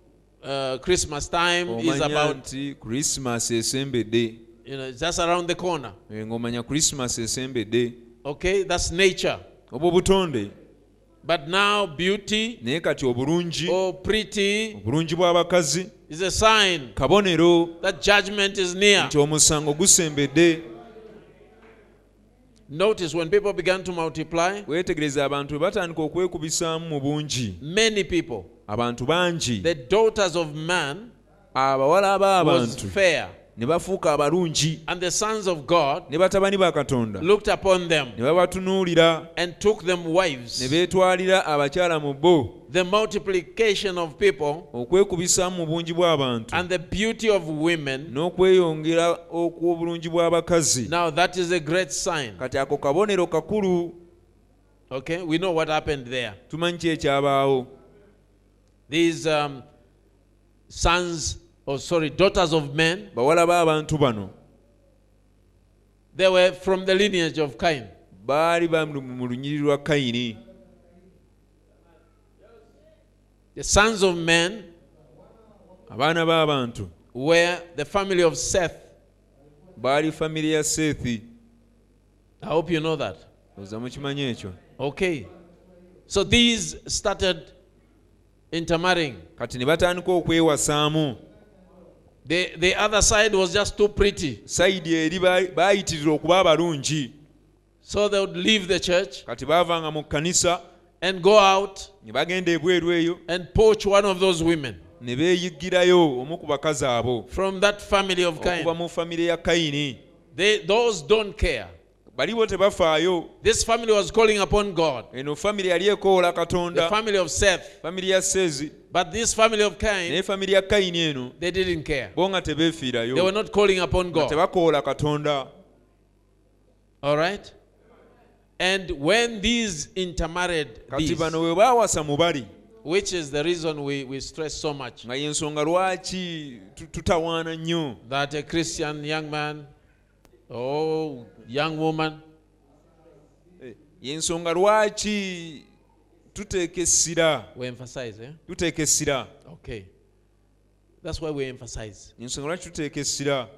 uh, Christmas time is about, nti krisimaasi esembedde you know, it's just around the corner. Eh, ng'omanya christmas esembedde Okay, that's nature. obwo butonde. But now beauty naye kati obulungi. pretty obulungi bw'abakazi is a sign kabonero. that judgment is near. nti omusango gusembedde Notice when people began to multiply, weetegereza abantu bwe batandika okwekubisaamu mu bungi. many people, abantu bangi the daughters of man, abawala was b'abantu ne bafuuka abalungi and the sons of God ne batabani ba katonda looked upon them ne babatunuulira and took them ne beetwalira abakyala mu bo The multiplication of people okwekubisaamu mu bungi bw'abantu and the beauty of women. n'okweyongera okw'obulungi bw'abakazi Now that is a great sign. kati ako kabonero kakulu Okay, we know what happened there. tumanyi ki ekyabaawo These um, sons, or sorry, daughters of men, bawala b'abantu bano they were from the lineage of Cain. baali mu lunyiri lwa kayini The sons of men abaana b'abantu were the family of Seth. baali famire ya seethi I hope you know that. oza mukimanyi ekyo Okay. So these started intermarrying. kati ne batandika okwewasaamu The, the other side was just too pretty. sayidi eri baayitirira okuba abalungi So they would leave the church kati baavanga mu kkanisa and go out ne bagenda ebweru eyo and poach one of those women ne beeyiggirayo omu ku bakazi abo from that family of okuva mu famire ya kayini They, those don't care. Bali bo tebafaayo This family was calling upon God, eno famire yali ekoola the family of Seth. ya But this family of Cain, they didn't care. They were not calling upon God. All right? And when these intermarried, these, which is the reason we, we stress so much that a Christian young man or young woman Eh, yensonga lwaki tuteeka essira we emphasize, tuteeka essira Okay. That's why we emphasize. yensonga lwaki tuteeka essira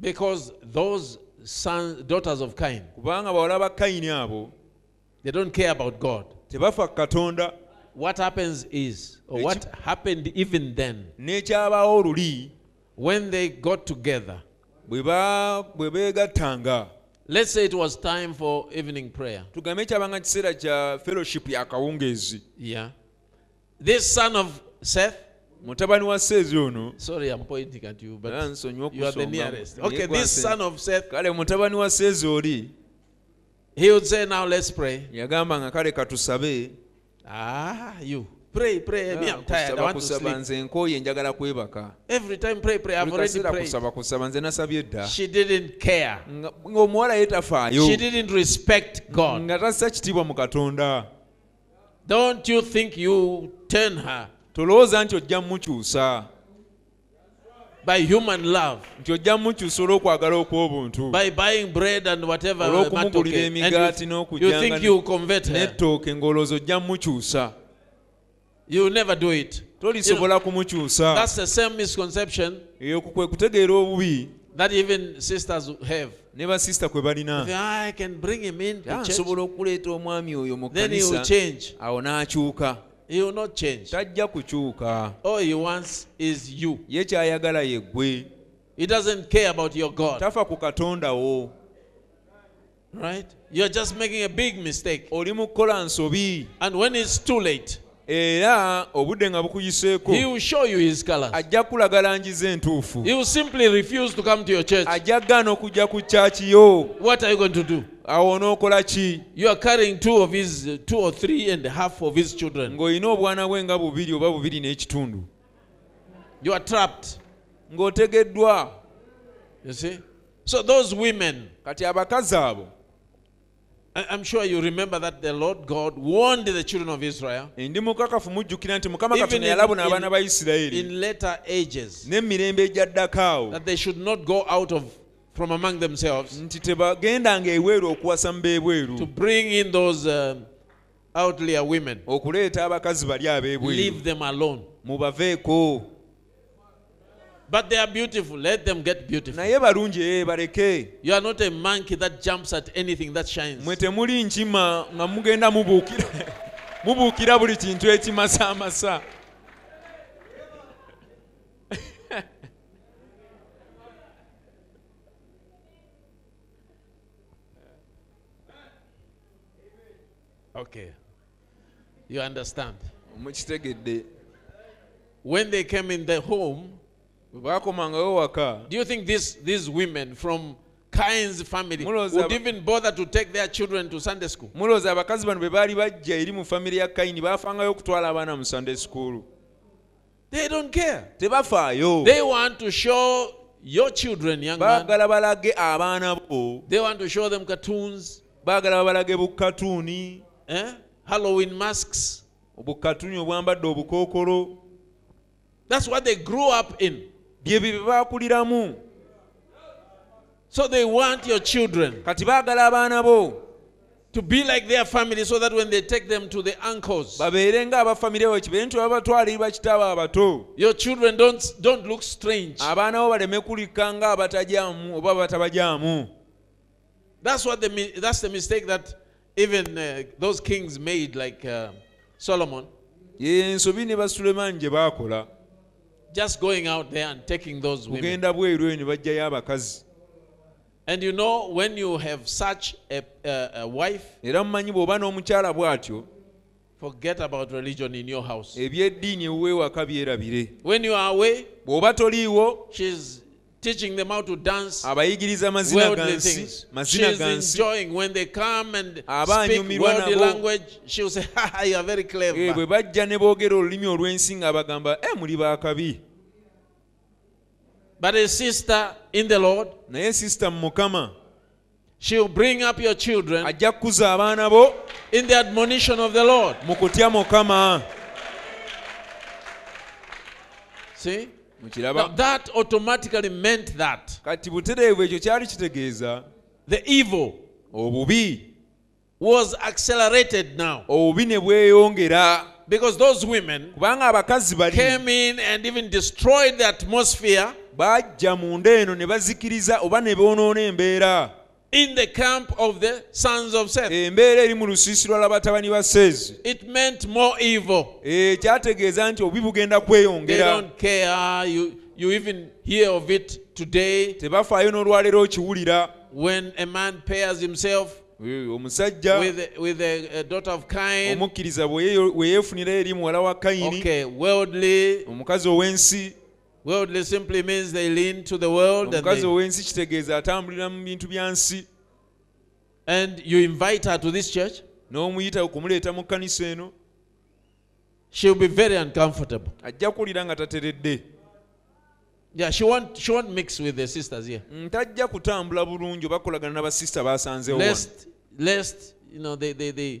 Because those sons, daughters of Cain, kubanga bawala ba kayini abo they don't care about God. tebafa katonda What happens is, or what happened even then, n'ekyabaawo oluli when they got together, bwe beegattanga let's say it was time for evening prayer. tugambe kyabanga kiseera kya fellowship ya Yeah. This son of Seth, mutabani wa seezi ono sorry, I'm pointing at you, era but nsonyiwa you are the nearest. Okay, this son of Seth, kale mutabani wa seezi oli he would say, Now let's pray. yagamba kale katusabe Ah, you. Pray, pray. Me, Ah, I'm tired. I kusaba want to kusaba sleep. nze nkooye njagala kwebaka Every time pray, pray. I've already prayed. kusaba kusaba nze nasabye dda She didn't care. Ng'omuwala ye tafaayo She didn't respect God. nga tassa kitiibwa mu katonda Don't you think you turn her tolowooza nti ojja mukyusa by human love, nti ojja mukyusa olw'okwagala okw'obuntu by buying bread and whatever, olw'okumugulira emigaati and you, ojja n'okujjanga You never do it. tolisobola kumukyusa That's the same misconception eyo kwe kutegeera obubi that even sisters have. ne basisita kwe balina They, "Ah, I can bring him in to church. nsobola okuleeta omwami oyo mu Then he will kkanisa change. awo n'akyuka He will not change. tajja kukyuka All he wants is you. ye kyayagala yeggwe He doesn't care about your God. tafa ku katonda wo Right? You're just making a big mistake. oli mu kukola nsobi And when it's too late, era obudde nga bukuyiseeko. Ajja kulagala njiza entuufu ajja gaana okujja ku kyaki yo. Awo onookola ki? Ng'olina obwana bwe nga bubiri oba bubiri n'ekitundu. Ng'otegeddwa. Kati abakazi abo I'm sure you remember that the Lord God warned the children of Israel. Ndi mukakafu mujjukira nti mukama Even katonda in- yalabuna in- abaana ba isirayiri in later ages n'emirembe egyaddako awo that they should not go out of from among themselves nti tebagendanga eweeru okuwasa mu to bring in those um, outlier women. okuleeta abakazi bali ab'ebweru. Leave them alone. mubaveeko But they are beautiful. Let them get beautiful. naye balungi ee baleke You are not a monkey that jumps at anything that shines. mwe temuli nkima nga mugenda mubuukira mubuukira buli kintu ekimasaamasa Okay. You understand? mukitegedde When they came in the home, bwe baakomangayo waka do you think these, these women from Cain's family would even bother to take their children to Sunday school? mulowooza abakazi bano bwe baali bajja eri mu famire ya kayini baafangayo okutwala abaana mu sunday school They don't care. tebafaayo They want to show your children, young man. baagala balage abaana bo They want to show them cartoons, baagala babalage bukatuuni eh? Halloween masks. obukatuuni obwambadde obukookolo That's what they grew up in. Bye bye baakuliramu So they want your children kati baagala abaana bo. to be like their family so that when they take them to the uncles, babeere ng'abafamire bwe kibeere nti babatwalirwa kitaabo abato. your children don't, don't look strange. abaana bo baleme kulika ng'abatajaamu oba batabajaamu That's what the that's the mistake that even uh, those kings made, like uh, Solomon, ye ensobi ne basulemaani gye baakola just going out there and taking those women. kugenda bweru eyo ne bajjayo abakazi And you know, when you have such a, a, a wife, era mumanyi bw'oba n'omukyala bw'atyo forget about religion in your house. ebyeddiini ewuweewaka byerabire When you are away, she's teaching them how to dance abayigiriza mazina ga worldly nsi things. mazina She's enjoying when they come and speak worldly language. She'll say, "Ha you are very Eh, clever." bwe bajja ne boogera olulimi olw'ensi nga bagamba e muli baakabi But a sister in the Lord, naye sisita mu mukama she'll bring up your children ajja kukuza abaana bo in the admonition of the Lord. See? Now, that automatically meant that kati butereevu ekyo kyali kitegeeza the evil obubi. was accelerated now. Obubi ne bweyongera. Because those women kubanga abakazi bali came in and even destroyed the atmosphere. bajja munda eno ne bazikiriza oba ne boonoona embeera in the camp of the sons of Seth. embeera eri mu lusiisirwa lw'abatabani ba seezi It meant more evil. Eh, kyategeeza nti obubi bugenda They kweyongera don't care. You, you even hear of it today tebafaayo n'olwaleero okiwulira when a man pairs himself Eh, omusajja with, with a, a daughter of Cain. omukkiriza bwe yeeyo- bwe yeefunira eri muwala wa kayini Okay, worldly. omukazi ow'ensi Worldly simply means they lean to the world omukazi ow'ensi kitegeeza atambulira mu bintu bya nsi and you invite her to this church. n'omuyita okumuleeta mu kkanisa eno She'll be very uncomfortable. ajja kuwulira nga tateredde Yeah, she won't, she won't mix with the sisters here. ntajja kutambula bulungi oba kukolagana n'abasista baasanzeewo wano. Lest, lest, you know, they, they, they,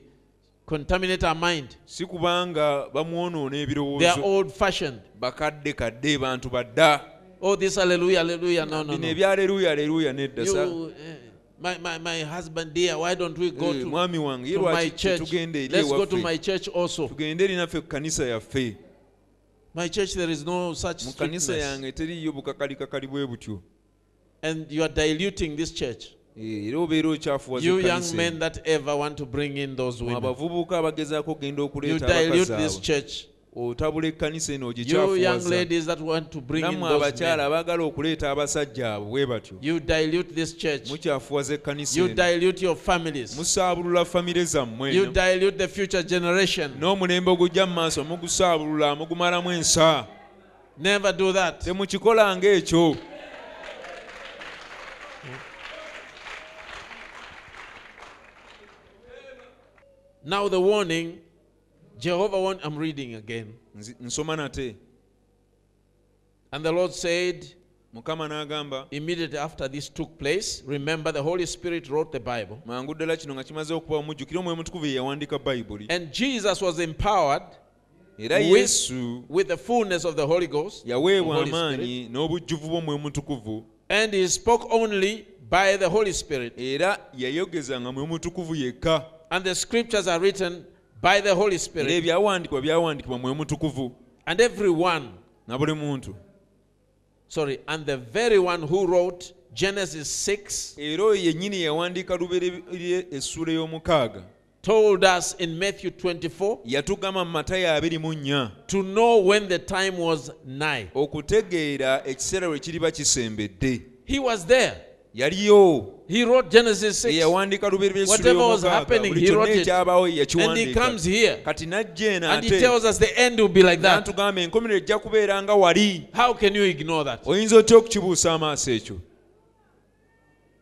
contaminate our mind. si kubanga bamwonoona They are ebirowoozo old fashioned. bakadde kadde bantu badda Oh, this hallelujah, hallelujah. No, no, no. hallelujah hallelujah nedda sa- eh, my, my, my husband, dear, why don't we go Eh, to, mwami wange ye to my lwaki church? Let's go to my church also. tugende eri naffe ku kanisa yaffe My church, there is no such mu kanisa yange teriyo bukakalikakali bwe butyo And you are diluting this church. era obeera okyafuwazmwe abavubuka abagezaako okgenda okuleeta abakazi otabula ekkanisa eno ogikyafuwazammwe abakyala abaagala okuleeta abasajja abo bwe batyomucyafuwaza ekkanisamusaabulula famire zammwe n'omulembe ogujja mu maaso mugusaabulula mugumalamu ensa. Temukikolanga ekyo Now the warning, Jehovah warned, I'm reading again. Nsoma nate And the Lord said, mukama n'agamba immediately after this took place, remember the Holy Spirit wrote the Bible. mangu ddala kino nga kimaze okuba mujjukire omwoyo mutukuvu ye yawandiika bayibuli And Jesus was empowered era with- yesu with the fullness of the Holy Ghost. yaweebwa Holy amaanyi n'obujjuvu bw'omwoyo mutukuvu And he spoke only by the Holy Spirit. era yayogezanga mwoyo mutukuvu yekka And the scriptures are written by the Holy era Spirit. ebyawandiikibwa byawandiikibwa mwoyo mutukuvu And everyone, na buli muntu sorry, and the very one who wrote Genesis 6 era oyo yennyini yawandiika lubereberye essula ey'omukaaga told us in Matthew 24 yatugamba mu matayo abiri mu nnya to know when the time was nigh. okutegeera ekiseera lwe kiriba kisembedde He was there. Yaliyo He wrote Genesis 6. eyawandiika lubereberye Whatever was happening, he wrote it. And he comes here kati najja and he tells us the end will be like that. n'atugamba enkomerero ejja kubeera nga wali How can you ignore that? oyinza otya okukibuusa amaaso ekyo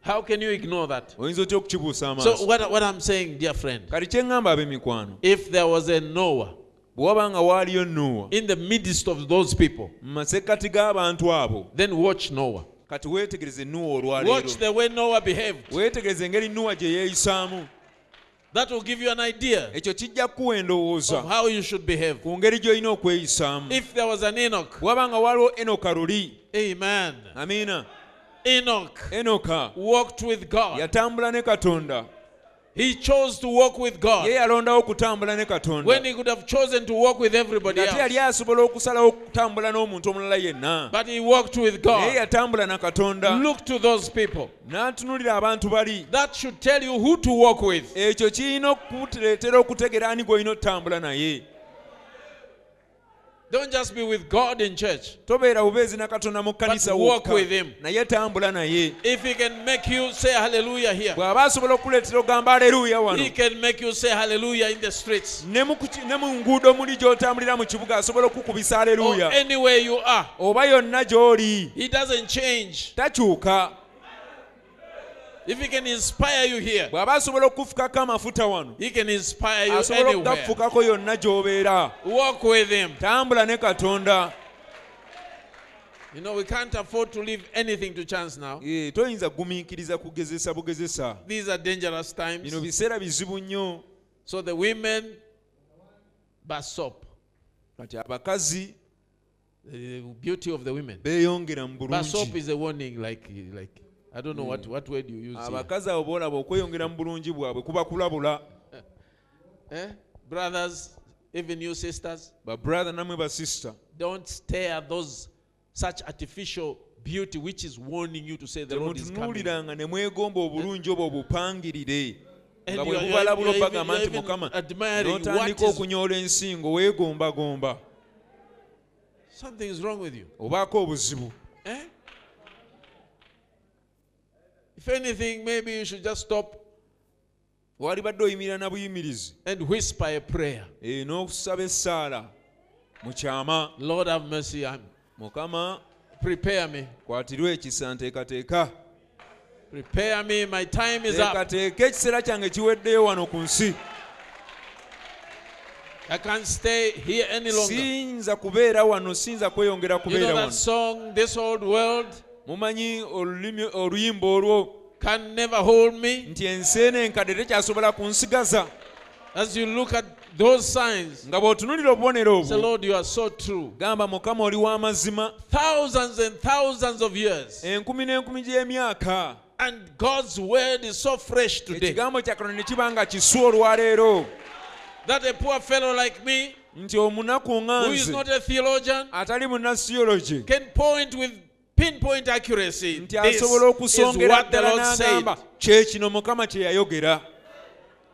How can you ignore that? oyinza otya okukibuusa So, what, what I'm saying, dear friend, kati kye ŋŋamba ab'emikwano if there was a Noah bwe waba nga waaliyo nuwa in the midst of those people, mu masekkati g'abantu abo then watch Noah. Kati weetegereze nuwa Watch olwaleero the way Noah behaved. weetegereze engeri nuwa gye yeeyisaamu That will give you an idea ekyo kijja kukuwa of endowooza how you should behave. ku ngeri gy'olina okweyisaamu If there was an Enoch, waba nga waliwo enoka luli amen. amiina Enoch enoka walked with God. yatambula ne katonda He chose to walk with ye God yalondawo okutambula ne katonda when he could have chosen to walk with everybody else. asobola okusalawo okutambula n'omuntu omulala yenna But he walked with naye God. yatambula na katonda Look to those people. n'atunuulira abantu bali That should tell you who to walk with. ekyo kirina okuleetera okutegera ani gw'olina otutambula naye Don't just be with God in church. tobeera bubeezi na katonda mu kkanisa But walk wokka with him. naye tambula naye If he can make you say hallelujah here, bw'aba asobola okuleetera ogamba aleluuya wano he can make you say hallelujah in the streets. ne mu kuki- ne mu nguudo muli gy'otambulira mu kibuga asobola okukubisa Or anywhere you are. oba yonna gy'oli He doesn't change. takyuka If he can inspire you here, bw'aba asobola okufukako amafuta wano he can inspire you asobola anywhere. yonna gy'obeera Walk with him. tambula ne katonda You know, we can't afford to leave anything to chance now. Eh, toyinza kugumiikiriza kugezesa bugezesa These are dangerous times. biseera bizibu nnyo So the women, basop, kati abakazi the beauty of the women. beeyongera mu Basop bulungi is a warning, like, like I don't know what, what word you use abakazi abo boolaba okweyongera mu bulungi bwabwe kuba kulabula Eh? Brothers, even you sisters, But babrother namwe basista don't stare at those such artificial beauty which is warning you to say the Lord is coming. ne mwegomba obulungi obwo obupangirire And nga bwe bubalabula obagamba nti mukama admiring n'otandika is- ensingo weegombagomba Something is wrong with you. obaako obuzibu Eh? If anything, maybe you should just stop walibadde oyimirira na buyimirizi and whisper a prayer. Eh, n'okusaba essaala mu kyama Lord have mercy. I'm, mukama prepare me. kwatirwa ekisa nteekateeka Prepare me. My time is teekateeka ekiseera kyange kiweddeyo wano ku nsi I can't stay here any longer. siyinza kubeera wano siyinza kweyongera You know that song, This Old World mumanyi oluyimba olwo Can Never Hold Me? nti ensi eno enkadde tekyasobola kunsigaza As you look at those signs, nga bw'otunuulira obubonero obwo Lord, you are so true. gamba mukama oli w'amazima Thousands and thousands of years. enkumi n'enkumi gy'emyaka And God's word is so fresh today ekigambo kya katonda ne kiba nga kisu olwaleero that a poor fellow like me, nti omunaku nga who is nze not a theologian, atali munnasiyologi can point with pinpoint accuracy. nti asobola okusongera ddala n'agamba kyekino mukama kye yayogera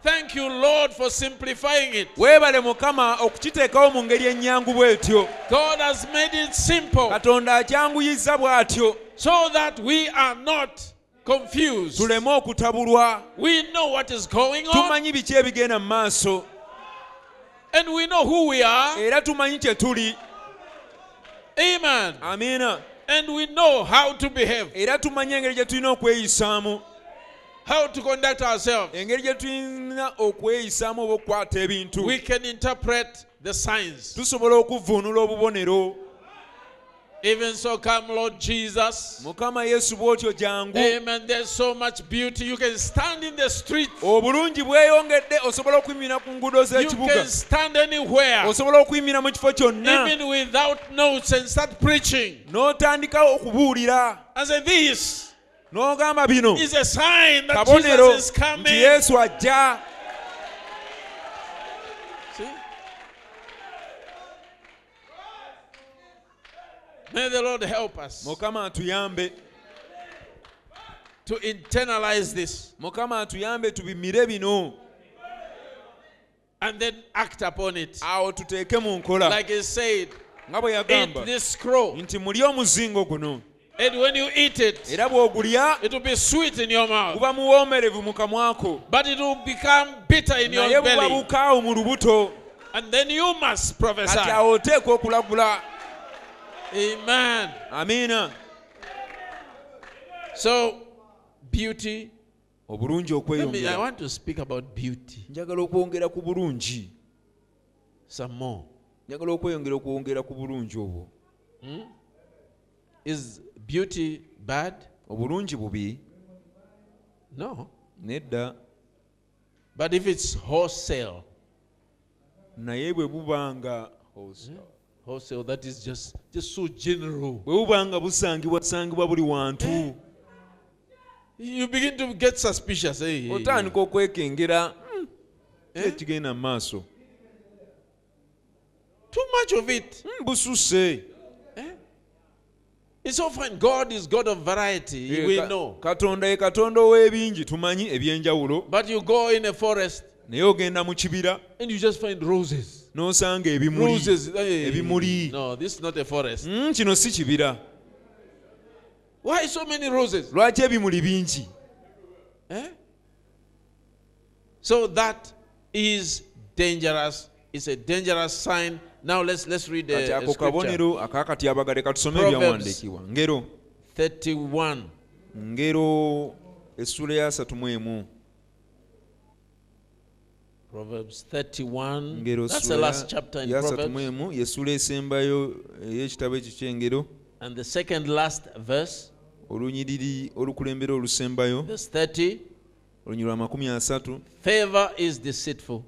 Thank you, Lord, for simplifying it. weebale mukama okukiteekawo mu ngeri ennyangu bw'etyo God has made it simple katonda akyanguyizza bw'atyo so that we are not confused. tuleme okutabulwa We know what is going on tumanyi biki ebigenda mu maaso and we know who we are. era tumanyi kye tuli Amen. amiina And we know how to behave, era tumanyi engeri gye tulina okweyisaamu how to conduct ourselves. engeri gye tulina okweyisaamu oba okukwata ebintu We can interpret the signs. tusobola okuvvuunula obubonero Even so, come, Lord Jesus. mukama yesu bw'otyo jangu Amen. There's so much beauty. You can stand in the street, obulungi bweyongedde osobola okuyimira ku nguudo you z'ekibuga can stand anywhere, osobola okuyimira mu kifo kyonna even without notes, and start preaching. n'otandika okubuulira And say, This n'ogamba bino is a sign that kabonero Jesus is nti coming. yesu ajja See? May the Lord help us mukama atuyambe. to internalize this. Mukama atuyambe tubimire bino. And then act upon it. awo tuteeke mu nkola. Like he said, nga bwe eat yagamba this scroll, nti mulye omuzingo guno. And when you eat it, it will be sweet in your mouth, guba muwoomerevu mu kamwako but it will become bitter in your belly. bukaawu mu lubuto. And then you must prophesy. Amen. amiina So, beauty. obulungi me, I okweyongera. want to speak about beauty. Njagala okwongera ku bulungi. Some more. njagala okweyongera okwongera ku bulungi obwo. Is beauty bad? obulungi bubi? No. nedda. But if it's wholesale, naye bwe buba nga wholesale, that is just, just so general. bwe buba nga busangibwa busangibwa buli wantu You begin to get suspicious. Hey, hey. otandika okwekengera "Hmm, ekigenda mu maaso Too much of it. "Hmm, bususse It's fine. God is God of variety. Eh, we know. katonda ye katonda ow'ebingi tumanyi ebyenjawulo But you go in a forest naye ogenda mu kibira and you just find roses. n'osanga ebimuli. Ebimuli. Hmm, kino si kibira. Lwaki ebimuli bingi? So that ako kabonero akakati abagale katusome ebyawandiikibwa ngero. ngero essula ya 3 Proverbs 31. That's the last chapter in Proverbs. 31 esembayo ey'ekitabo ekyo ky'engero And the second last verse, olunyiriri olukulembera olusembayo verse 30. olunyiri lwa makumi asatu Favor is deceitful,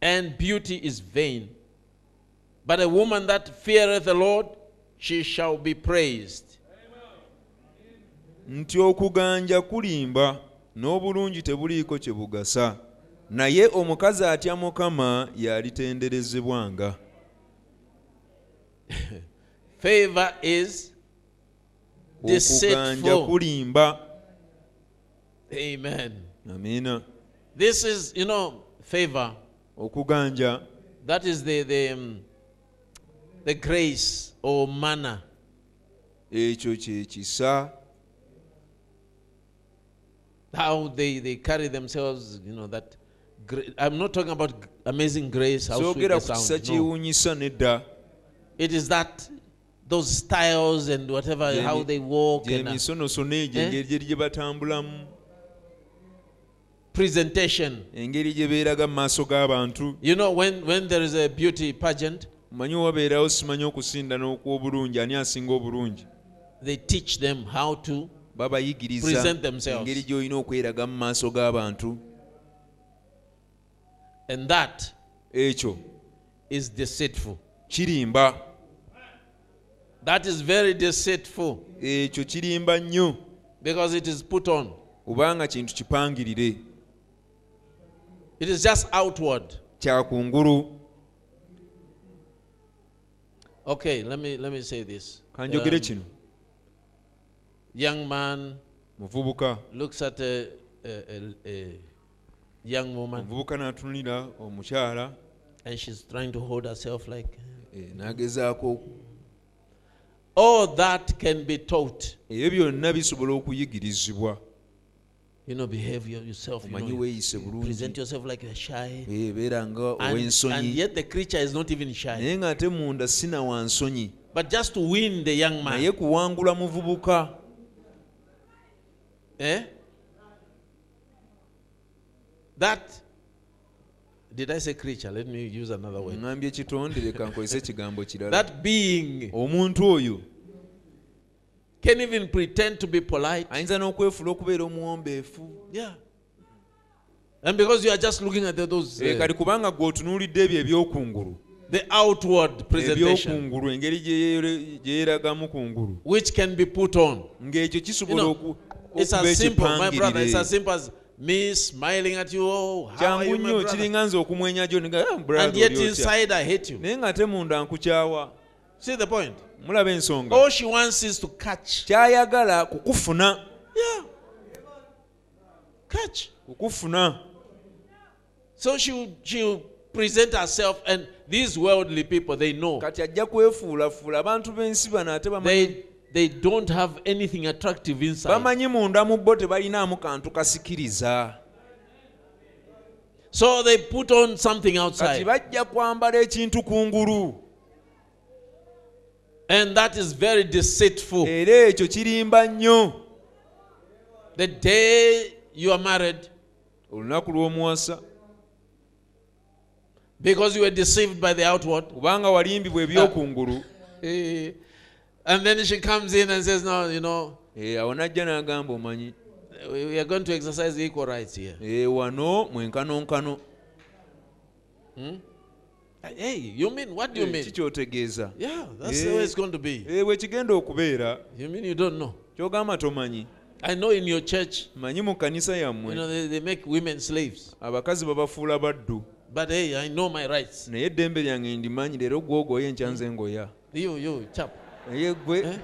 and beauty is vain. But a woman that feareth the Lord, she shall be praised. nti okuganja kulimba n'obulungi tebuliiko kye bugasa naye omukazi atya mukama yalitenderezebwanga Favor is okuganja kulimba Amen. amiina This is, you know, favor. okuganja That is the the, um, the grace or manner. ekyo kyekisa How they, they carry themselves, you know, that. I'm not talking about amazing grace, how sweet soogera the sound. No. It is that, those styles and whatever, Gye how they walk and uh, Eh? engeri gyeri gye presentation. engeri gye beeraga mu maaso g'abantu You know, when, when there is a beauty pageant, manyi wabeerawo simanyi okusinda n'okw'obulungi ani asinga obulungi they teach them how to babayigiriza Present themselves. engeri gy'olina okweraga mu maaso g'abantu And that ekyo is deceitful. kirimba That is very deceitful ekyo kirimba nnyo because it is put on. kubanga kintu kipangirire It is just outward. kyakungulu Okay, let me let me say this. kanjogere Um, kino young man muvubuka looks at a, a, a, a young woman omuvubuka n'atunulira omukyala and she's trying to hold herself like eh, n'agezaako all that can be taught. ebyo byonna bisobola okuyigirizibwa You know, behave your- yourself. You know, weeyise bulungi present yourself like you're shy. Eh, beera nga And, and ow'ensonyi yet the creature is not even shy. naye ng'ate munda sina wa nsonyi But just to win the young man. naye kuwangula muvubuka Eh? That did I say creature? Let me use another word. ŋŋambye kitonde leka nkozese ekigambo kirala That being omuntu oyo can even pretend to be polite. ayinza n'okwefuula okubeera omuwombeefu Yeah. And because you are just looking at those Eh, uh, kati kubanga gw'otunuulidde ebyo ebyokungulu the outward presentation, ebyokungulu engeri gye yeere- gye yeeragamu kungulu which can be put on. ng'ekyo You kisobola know, it's okuba as simple, my brother. It's as ekipangirire simple as me smiling at you. Oh, kyangu nnyo kiringa nze okumwenya gyo nga "Ah, And brother, yet oli otya?" inside I hate you. naye ng'ate munda nkukyawa See the point? mulaba ensonga All she wants is to catch. kyayagala kukufuna Yeah. Catch. kukufuna So she she present herself, and these worldly people they know kati ajja kwefuulafuula abantu b'ensi bano ate bamanyi- they don't have anything attractive inside. bamanyi munda mu bo tebalinaamu kantu kasikiriza. So they put on something kati outside, bajja kwambala ekintu kungulu and that is very deceitful. era ekyo kirimba nnyo. The day you are married, olunaku lw'omuwasa. because you were deceived by the outward, kubanga walimbibwa ebyokungulu eh, and then she comes in and says, "No, you know, eh, awo najja n'agamba omanyi we we are going to exercise equal rights here." eh, wano mwenkanonkano Hey, you mean what do you mean? kikyotegeeza Yeah, that's Eh. the way it's going to be. Eh, okubeera You mean you don't know? kyogamba tomanyi I know in your church, manyi mu kanisa you yammwe know, they, they make women slaves. abakazi babafuula baddu But hey, I know my rights. naye eddembe lyange ndimanyi leero gwogoyo enkyanze ngoya You, you, chap. Naye gwe Eh?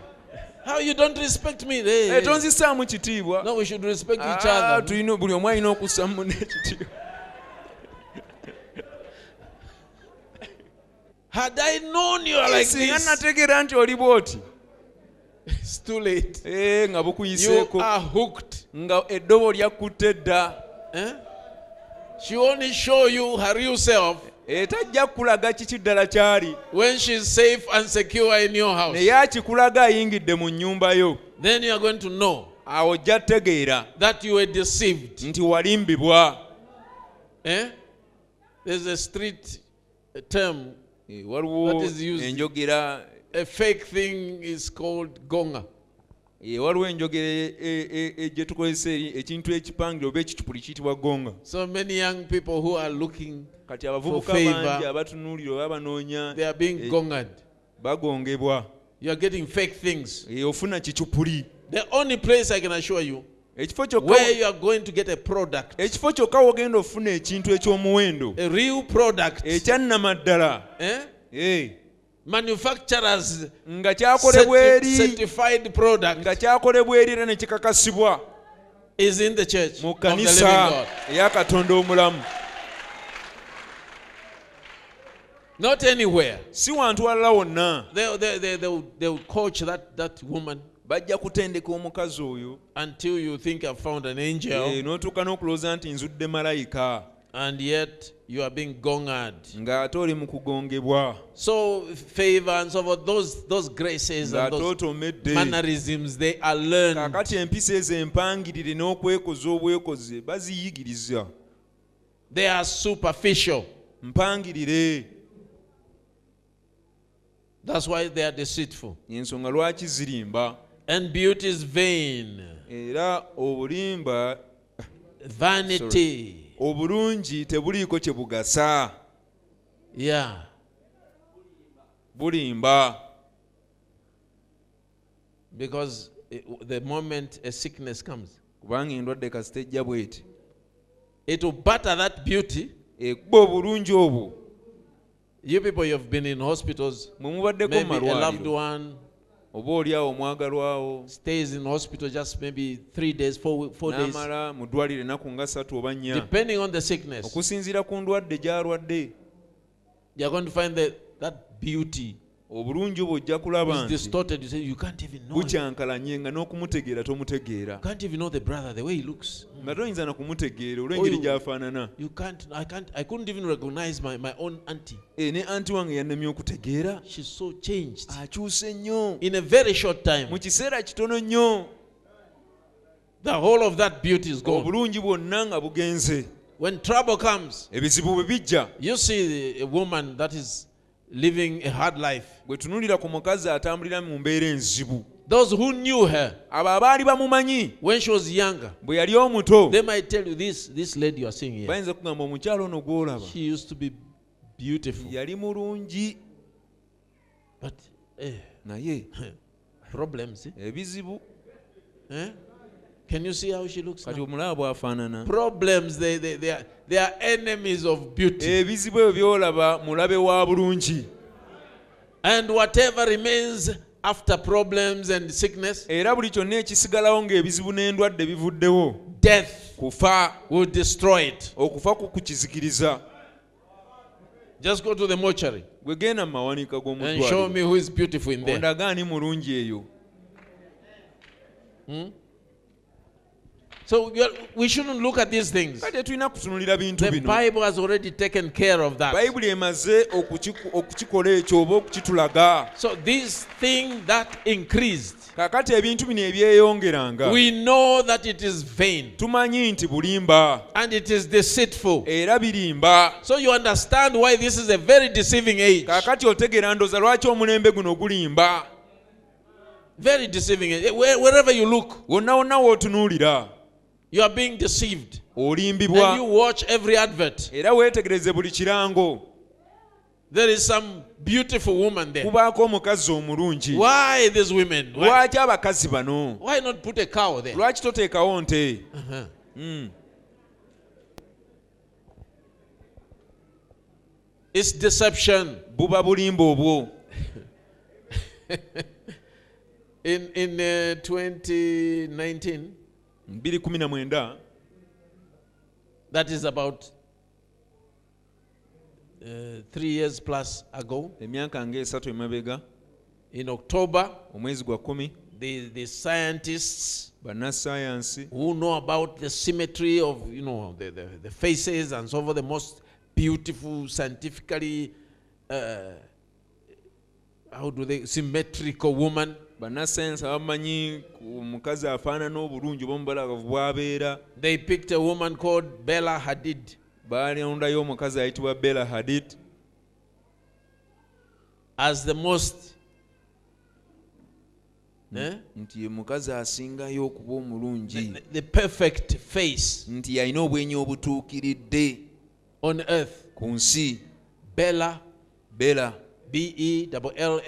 How you don't respect me? Hey, Eh, hey. tonzisaamu kitiibwa No, we should respect each Ah, other. tulina buli omu alina okussamu munne ekitiibwa Had I known you are like singa this, nategeera nti oli bw'oti it's too late. Eh, nga You bukuyiseeko are hooked. nga eddobo lyakutte dda Eh? She only show you her real self etajja kukulaga kiki ddala kyali when she's safe and secure in your house. naye akikulaga ayingidde mu nnyumba yo Then you are going to know awo ojja tegeera that you were deceived. nti walimbibwa Eh? There's a street term. Eh, waliwo enjogera A fake thing is called gonga. Eh, waliwo enjogera e, e, e, gye ekintu ekipangire oba ekicupuli kiyitibwa gonga. Kati abavubuka bangi abatunuulira oba abanoonya eh, bagongebwa. Eh, ofuna kicupuli ekifo kyokka wogenda ofuna ekintu ekyomuwendo. ekyannamaddala. Manufacturers nga kyakolebwa eri certified product nga kyakolebwa eri era ne kikakasibwa is in the church mu of the kkanisa eya katonda omulamu. Not anywhere. si wantu walala wonna. They, they, they, they, will, they will coach that, that woman bajja kutendeka omukazi oyo. until you think I've found an angel, Eh, n'otuuka n'okulowooza nti nzudde malayika. And yet you are being gonged. ng'ate oli mu kugongebwa So favor and so forth, those, those graces and ng'ate those otomedde mannerisms, they are learned. kaakati empisa ezo empangirire n'okwekoza obwekozi baziyigiriza They are superficial. mpangirire That's why they are deceitful. ensonga lwaki zirimba And beauty is vain, era obulimba vanity. Obulungi tebuliiko kye bugasa Yeah. bulimba Because eh, the moment a sickness comes, kubanga endwadde kasitejja bweti it will batter that beauty. ekuba obulungi obwo You people, you've been in hospitals. mwe mubaddeko mu malwaliro one oba oli awo omwagalwawo stays in hospital just maybe three days, four, four days, n'amala mu ddwaliro ennaku nga ssatu oba nnya. Depending on the sickness. okusinziira ku ndwadde gy'alwadde. You're going to find that that beauty obulungi bwe ojja kulaba bukyankalanye nga n'okumutegeera tomutegeera. Nga toyinza na kumutegeera olw'engeri gy'afaanana. E, ne anti wange yannemye okutegeera. Akyuse nnyo. Mu kiseera kitono nnyo. The whole of that beauty is gone. obulungi bwonna nga bugenze. When trouble comes, you see a woman that is living a hard life. bwe tunulira ku mukazi atambulira mu mbeera enzibu Those who knew her abo abaali bamumanyi when she was younger, bwe yali omuto they might tell you this this lady you are seeing here. bayinza kugamba omukyalo ono gw'olaba She used to be beautiful, yali mulungi but eh, naye problems. Eh? ebizibu Eh? Can you see how she looks? kati omulaba bw'afaanana Problems. They they they are, they are enemies of beauty. ebizibu ebyo by'olaba mulabe wa bulungi And whatever remains after problems and sickness, era buli kyonna ekisigalawo ng'ebizibu n'endwadde bivuddewo death kufa will destroy it. okufa kukukizikiriza Just go to the mortuary gwe genda mu mawanika and show me who is beautiful in there. ondagaani mulungi eyo So we shouldn't look at these things. kati tetulina kutunulira bintu The Bible has already taken care of that. bayibuli emaze okukiku- okukikola ekyo oba okukitulaga So this thing that increased, kaakati ebintu bino ebyeyongeranga we know that it is vain tumanyi nti bulimba and it is deceitful. era birimba So you understand why this is a very deceiving age. kaakati otegeera ndoza lwaki omulembe guno gulimba Very deceiving. Wherever you look, wonna wonna w'otunuulira you are being deceived. And you watch every advert. era weetegereze buli kirango There is some beautiful woman there. kubaako omukazi omulungi Why these women? Why, lwaki abakazi bano why not put a cow there? lwaki toteekawo nte Uh-huh. Mm. It's deception. buba bulimba obwo In in uh, 2019, 219 that is about uh, three years plus ago, emyaka ng'esatu emabega. In October, omwezi gwa kumi. the the scientists bannasayansi who know about the symmetry of you know the, the, the faces and so forth, the most beautiful scientifically uh, how do they symmetrical woman bannasayansi abamanyi omukazi mukazi afaanana obulungi oba omubalagavu bw'abeera. They picked a woman called Bella Hadid. Baalondayo omukazi ayitibwa bella hadid. As the most eh, nti ye mukazi asingayo okuba omulungi. The, perfect face nti yalina obwenyi obutuukiridde on earth. ku nsi. Bella bella. B E L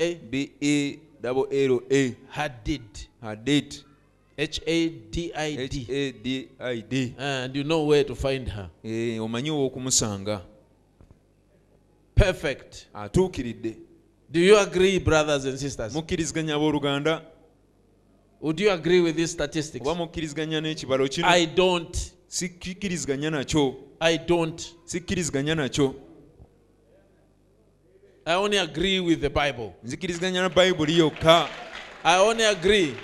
L A Hadid. Hadid. H A D I D. H-a-d-i-d and you know where to find her? Eh, omanyi w'okumusanga. Perfect. Atuukiridde Do you agree, brothers and sisters? mukkiriziganya abooluganda? Would you agree with these statistics? oba mukkiriziganya n'ekibalo kino? I don't. sikkiriziganya nakyo? I don't. sikkiriziganya nakyo I only agree with the Bible. nzikiriziganya na bayibuli yokka I only agree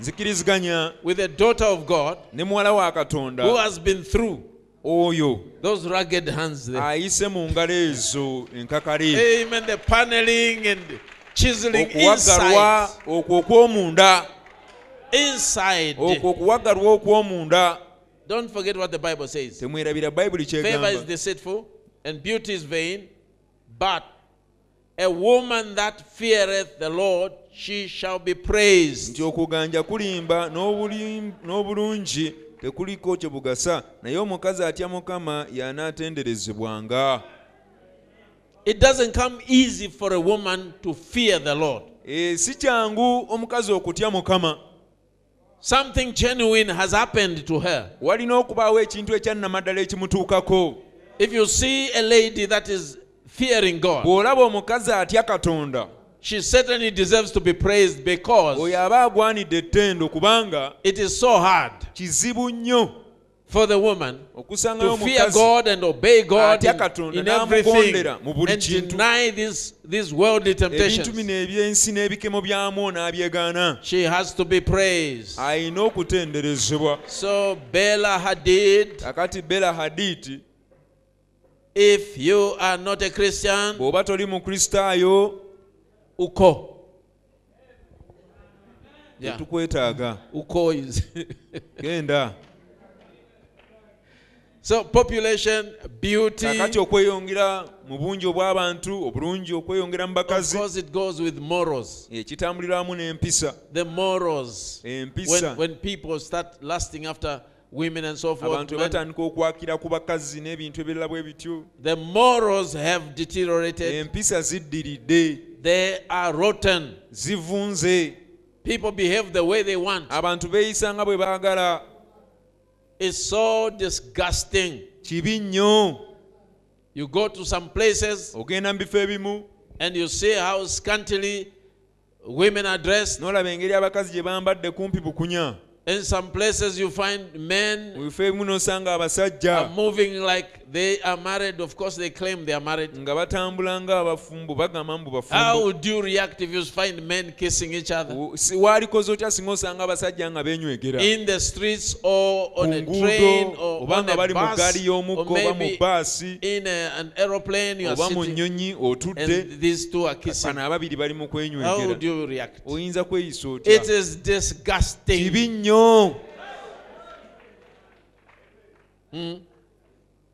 nzikiriziganya with the daughter of God ne muwala wa who katonda has been through oyo those rugged hands there. ayise mu ngalo ezo enkakale Amen. The paneling and chiseling okuwaggalwa inside. okwo okw'omunda Inside. okwo okuwaggalwa okw'omunda Don't forget what the Bible says. temwerabira bayibuli Favor is kyegamba deceitful and beauty is vain, but a woman that feareth the Lord, she shall be praised. nti okuganja kulimba n'obulungi tekuliko kye bugasa naye omukazi atya mukama y'anaatenderezebwanga It doesn't come easy for a woman to fear the Lord. Si kyangu omukazi okutya mukama Something genuine has happened to her. walina okubaawo ekintu ekyannamaddala ekimutuukako If you see a lady that is fearing God, bw'olaba omukazi atya katonda she certainly deserves to be praised because oyo aba agwanidde ettendo kubanga it is so hard kizibu nnyo. for the woman to fear God and obey God in, in everything and deny these, these worldly temptations. She has to be praised. So Bella Hadid, if you are not a Christian, bw'oba toli mukristaayo uko. Yeah, tetukwetaaga uko is. genda so population, beauty. kakati okweyongera mu bungi obw'abantu obulungi okweyongera mu bakazi it goes with morals. n'empisa The morals. empisa When, when people start lusting after women and so forth, abantu when batandika okwakira ku bakazi n'ebintu ebirala bwe bityo the morals have deteriorated. empisa ziddiridde They are rotten. zivunze People behave the way they want. abantu beeyisa nga bwe baagala It's so disgusting. kibi nnyo You go to some places ogenda mu bifo ebimu and you see how scantily women are dressed. n'olaba engeri abakazi gye bambadde kumpi bukunya In some places, you find men mu bifo ebimu n'osanga are moving like they are married. Of course, they claim they are married. nga batambula ng'abafumbo bagamba mbu How bafumbo would you react if you find men kissing each other waalikoze otya singa osanga abasajja nga beenywegera in the streets or on a train or oba nga bali mu bus ggaali y'omukka oba mu baasi in a, an aeroplane you are oba mu nnyonyi otudde and these two are kissing? bano ababiri bali mu How kwenywegera would you react? oyinza kweyisa otya It is disgusting. kibi nnyo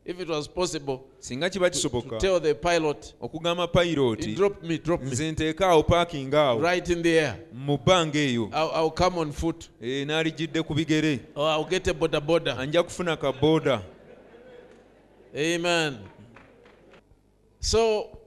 If it was possible singa kiba kisoboka tell the pilot, okugamba pilot drop me, drop me, nze nteeka parking awo. Right in the air. mu bbanga eyo. I'll, come on foot. Eh, n'alijjidde ku bigere. Or I'll get a boda boda. anja kufuna ka boda Amen. So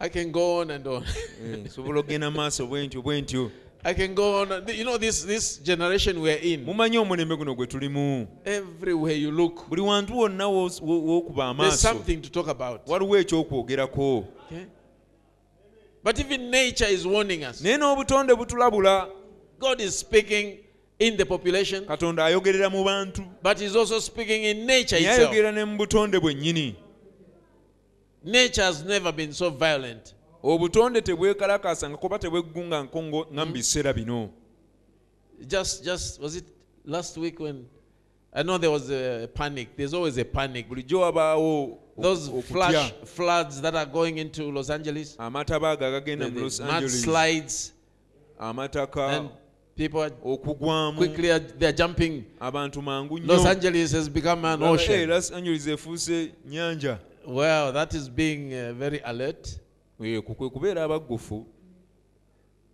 I can go on and on. Eh, nsobola okgenda maaso bwe ntyo bwe ntyo I can go on. You know this this generation we're in. mumanyi omulembe guno gwe tulimu Everywhere you look, buli wantu wonna w'os- wo- there's something to talk about. waliwo ekyokwogerako Okay? But even nature is warning us. naye n'obutonde butulabula God is speaking in the population, katonda ayogerera mu bantu but He's also speaking in nature naye itself. ayogera ne mu butonde bwennyini Nature has never been so violent. Obutonde tebwekalakaasa nga kuba tebweggunga nko ngo- nga mu biseera bino. Just, just was it last week when I know there was a panic. There's always a panic. Those flash floods that are going into Los Angeles, amataba agagenda mu los angeles. mudslides, amataka and people are okugwamu. quickly are, they're jumping. abantu mangu Los Angeles has become an ocean. los angeles efuuse nyanja Well, that is being uh, very alert, Eh, kwe kubeera abaggufu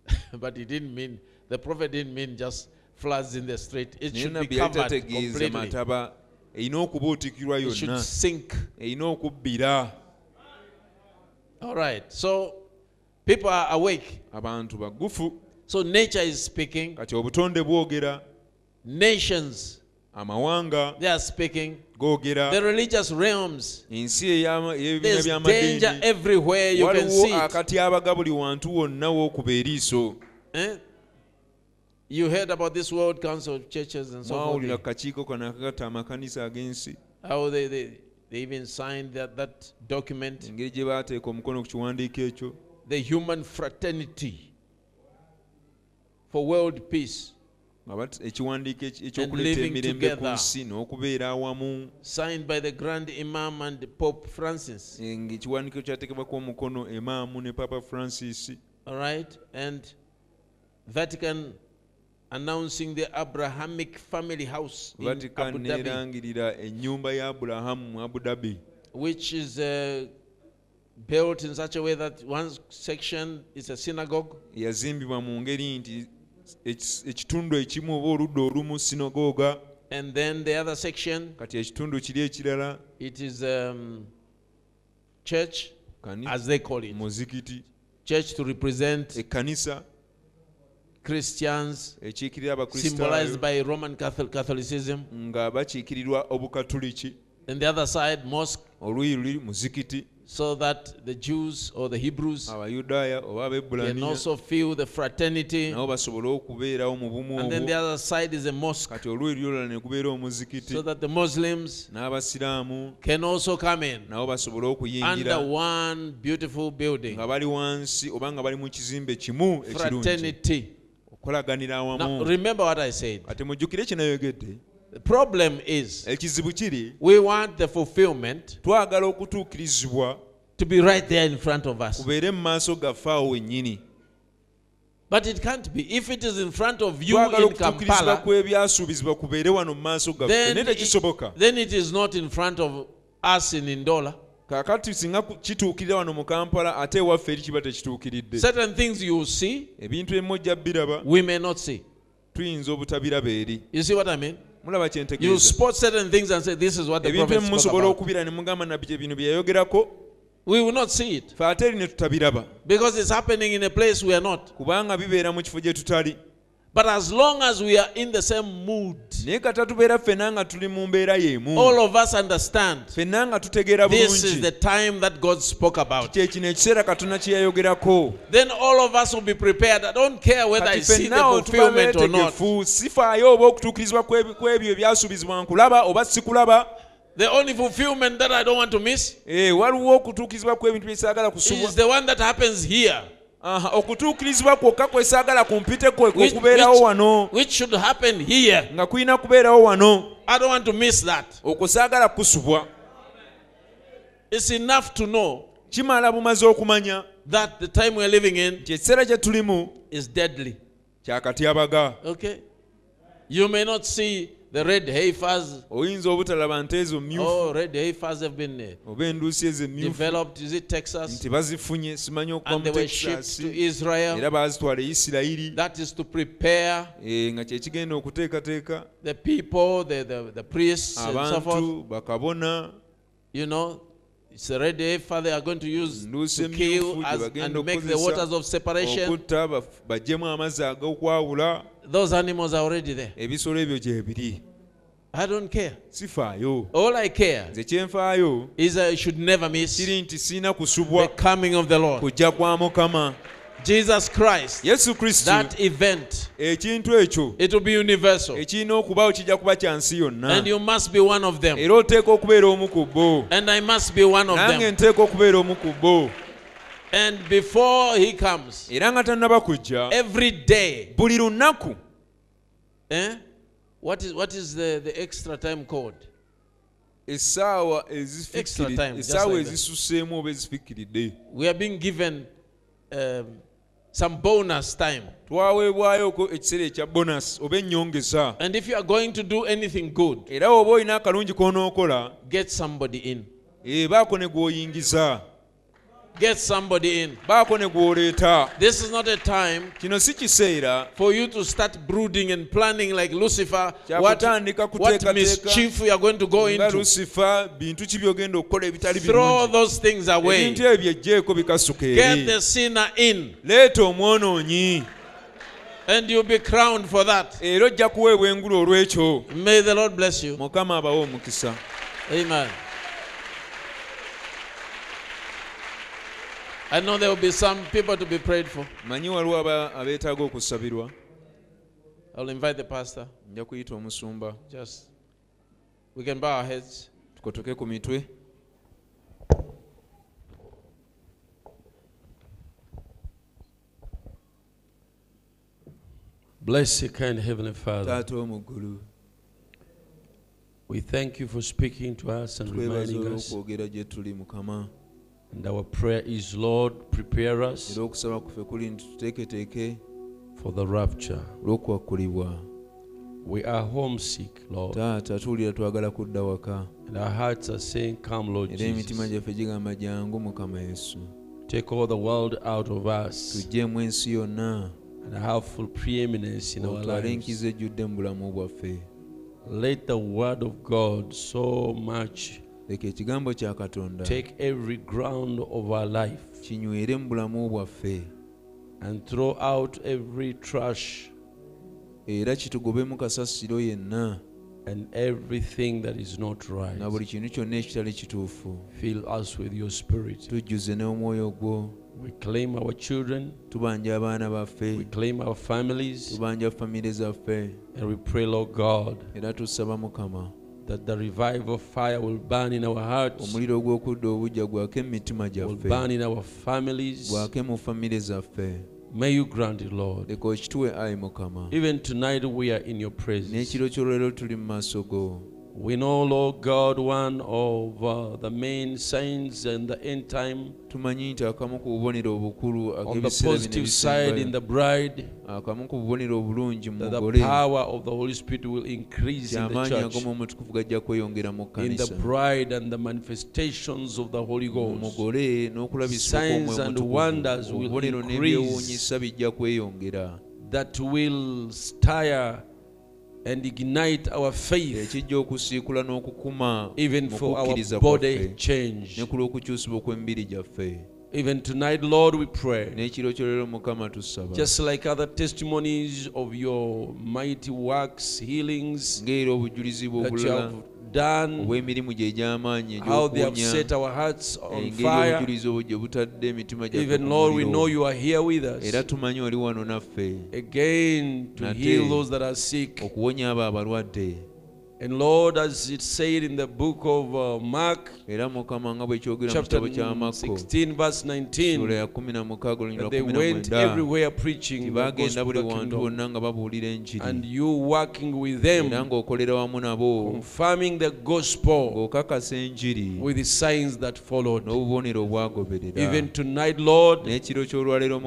but it didn't mean the prophet didn't mean just floods in the street. It naye should be nabbi yali covered tategeeza completely. mataba eh, erina okuba otikirwa It should yonna sink. Eh, erina okubbira All right. So people are awake. abantu baggufu So nature is speaking. kati obutonde bwogera Nations amawanga they are speaking. googera The religious realms. ensi ey'ebibiina There's danger by'amadeeni everywhere. You can see waliwo akatyabaga buli wantu wonna wookuba eriiso Eh? You heard about this World Council of Churches and so forth. kakiiko kano akagatta amakanisa ag'ensi How they, they, they even signed that, that document. engeri gye baateeka omukono ku kiwandiiko ekyo The human fraternity for world peace. Nga bat- ekiwandiiko ekyokuleeta emirembe ku nsi n'okubeera awamu. Signed by the Grand Imam and Pope Francis. ng'ekiwandiiko kyateekebwako omukono emaamu ne papa francis. All right. And Vatican announcing the Abrahamic family house vatican Abu neerangirira ennyumba ya abulahamu mu abu dhabi. Which is uh, built in such a way that one section is a synagogue. Yazimbibwa mu ngeri nti ekitundu ekimu oba oludda olumu sinagooga And then the other section, kati ekitundu kiri ekirala it is um, church, kani- as they call it. muzikiti Church to represent ekkanisa Christians, symbolized by Roman Catholic Catholicism. nga bakiikirirwa obukatuliki And the other side, mosque, oluuyi luli muzikiti so that the Jews or the Hebrews can also feel the fraternity. nabo basobole okubeerawo mu bumu And then the other side is a mosque, kati oluuyi lulala ne gubeera omuzikiti so that the Muslims can also come in under one beautiful building. nga bali wansi oba nga bali mu kizimbe kimu ekirungi Fraternity. Now, remember what I said. The problem is ekizibu kiri we want the fulfillment twagala okutuukirizibwa to be right there in front of us. kubeere mu maaso gaffe awo wennyini But it can't be. If it is in front of you in Kampala, then it, then it is not in front of us in Indola. kaakati singa kituukirira wano mu kampala ate ewaffe eri kiba tekituukiridde Certain things you see, ebintu ebimu ojja biraba we may not see. tuyinza obutabiraba eri You see what I mean? mulaba You spot certain things and say, This is what the ebintu ebimu musobola okubira ne mugamba nabbi bye yayogerako. We will not see it. Fe ate eri ne tutabiraba. Because it's happening in a place we are not. kubanga bibeera mu kifo gye tutali But as long as we are in the same mood, naye kata tubeera ffenna nga tuli mu mbeera y'emu all of us understand ffenna nga tutegeera this is the time that God spoke about. kyekino ekiseera katonda kye yayogerako Then all of us will be prepared. I don't care whether I see the ffenna awo tuba fulfillment or not. beetegefu sifaayo oba okutuukirizibwa kw'ebi- kw'ebyo ebyasuubizibwa nkulaba oba sikulaba The only fulfillment that I don't want to miss Eh, waliwo okutuukirizibwa kw'ebintu byesaagala kusubwa is the one that happens here, okutuukirizibwa kwokka kwe saagala kumpiteko okubeerawo wano. nga kulina kubeerawo wano. Okwo saagala kusubwa kimala bumaze okumanya nti ekiseera kye tulimu kyakatyabaga You may not see the red heifers. oyinza obutalaba nte ezo myufu Oh, red heifers have been uh, oba enduusi ezo emyufu. Is it Texas? nti bazifunye simanyi okuva And mu they were shipped texas era baazitwala e isirayiri That is to prepare eh, nga kyekigenda okuteekateeka the people, the, the, the priests, and so forth. abantu bakabona You know, it's a red heifer they are going to use to kill emyufu gye as, bagenda and make the waters of separation. Those animals are already there. ebisolo ebyo gye biri I don't care. sifaayo All I care nze kyenfaayo is I should never miss kiri nti siina the coming of the Lord. kujja kwa mukama Jesus Christ, yesu kristo that event, ekintu ekyo it will be universal. ekirina okubaawo kijja kuba kya nsi yonna And you must be one of them. era oteeka okubeera omu ku bo And I must be one of nange them. okubeera omu ku bo And before he comes, era nga tannaba kujja every day, buli lunaku eh? What is what is the, the extra time called? essaawa time, essaawa that. ezisuseemu oba ezifikiridde We are being given um, some bonus time. twaweebwayoko ekiseera ekya bonasi oba ennyongeza And if you are going to do anything good, era oba olina akalungi k'onookola get somebody in. baako ne gw'oyingiza Get somebody in. baako ne gw'oleeta This is not a time kino si kiseera for you to start brooding and planning like Lucifer what, kutandika what kuteekateeka mischief you are going to go nga into. lusifa bintu ki byogenda okukola ebitali Throw birungi those things away. ebintu ebyo byejjeeko bikasuka Get eri the sinner in, leeta omwonoonyi and you'll be crowned for that. era ojja kuweebwa engulu olw'ekyo May the Lord bless you. mukama abawe omukisa Amen. I know there will be some people to be prayed for. manyi waliwo abeetaaga okusabirwa I'll invite the pastor. nja kuyita omusumba Just we can bow our heads. tukotoke ku mitwe Bless you, kind Heavenly Father. We thank you for speaking to us and reminding us. olw'okwogera gye tuli mukama And our prayer is, Lord, prepare us era okusaba kuffe kuli nti tuteeketeeke for the rapture. We are homesick, Lord. taata tuwulira twagala kudda waka And our hearts are saying, Come, Lord era emitima Jesus. gyaffe gigamba jangu mukama yesu Take all the world out of us ensi yonna and have full preeminence in our otwale lives. enkizo ejjudde mu bulamu bwaffe Let the word of God so much leka ekigambo kya katonda. Take every ground of our life kinywere mu bulamu bwaffe. and throw out every trash era kitugobemu kasasiro yenna. and everything that is not na buli kintu kyonna ekitali kituufu. Fill us with your spirit. tujjuze n'omwoyo gwo. We claim our children, tubanja abaana we baffe claim our families, tubanja famire zaffe. And we pray, Lord God, era tusaba mukama that the revival fire will burn in our hearts, omuliro gw'okudda obujja gwake mu mitima gyaffe burn in our families. gwake mu famire zaffe May you grant it, Lord. Even tonight we are in your presence. We know, Lord God, one of uh, the main signs in the end time. Tumanyi nti akamu ku bubonero obukulu akamu ku bubonero obulungi mugolekyamaanyi ag'omu omutukuvu gajja kweyongera mu kkannisamugole n'okulabisibonero n'ebyewuunyisa bijja kweyongera. that will stir and ignite our faith, ekijja okusiikula n'okukuma even for our body change. ne ku lw'okukyusibwa kw'emibiri gyaffe Even tonight, Lord, we pray. Just like other testimonies of your mighty works, healings that you have ow'emirimu gyegyamaanyi egy'amaanyi egyokwonya engeri obujulizi butadde emitima era tumanyi oli wano naffe. Okuwonya abo abalwadde. And Lord, as it said in the book of uh, Mark, era mukama nga bwe kyogera mu chapter kitabo kya makko 16, verse 19, ya kumi na mukaaga olunyira that they went everywhere preaching the gospel of the kingdom, bonna nga babuulira enjiri and you working with them, confirming the gospel with the signs that followed. Even tonight, Lord,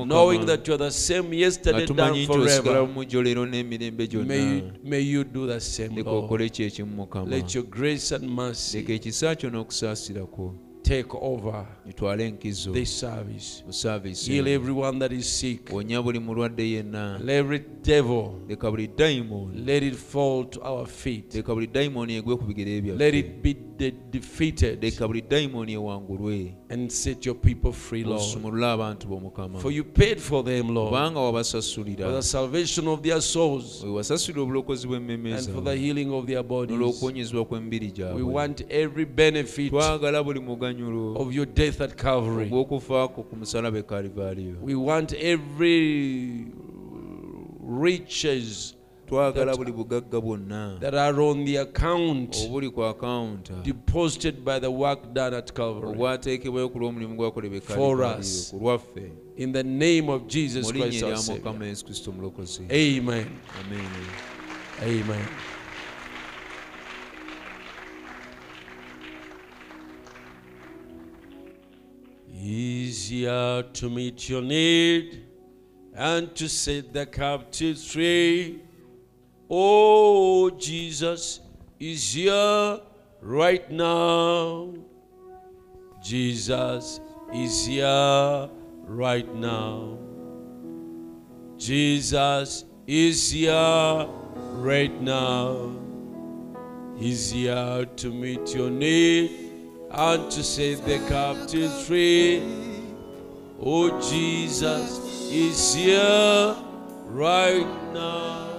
knowing that you are the same yesterday, done forever, mumujjo leero n'emirembe gyonna may you, may you do the same, Lord. kye ekimu mukama leka ekisa kyo n'okusaasirako take over itwale enkizo. this service. Heal everyone that is sick. wonya buli mulwadde yenna. Let every devil leka buli daimon let it fall to our feet. leka buli dayimooni egwe ku bigere Let it be de- defeated leka buli dayimooni ewangulwe. and set your people free, Lord. osumulula abantu b'omukama. For you paid for them, Lord, kubanga wabasasulira. For the salvation of their souls we wasasulira obulokozi bw'emmeme and for the healing of their bodies. n'olw'okuwonyezebwa kw'emibiri We want every benefit. Twagala buli muganyulo of your death at Calvary. ku We want every riches twagala buli bugagga bwonna that are on the account obuli ku akawunta deposited by the work done at Calvary. obwateekebwayo ku lw'omulimu gwakolebwa For us. ku lwaffe In the name of Jesus Christ our Savior. Amen. amen Amen. Easier to meet your need and to set the captives free. Oh, Jesus is here right now. Jesus is here right now. Jesus is here right now. He's here to meet your need and to set the captives free. Oh, Jesus is here right now.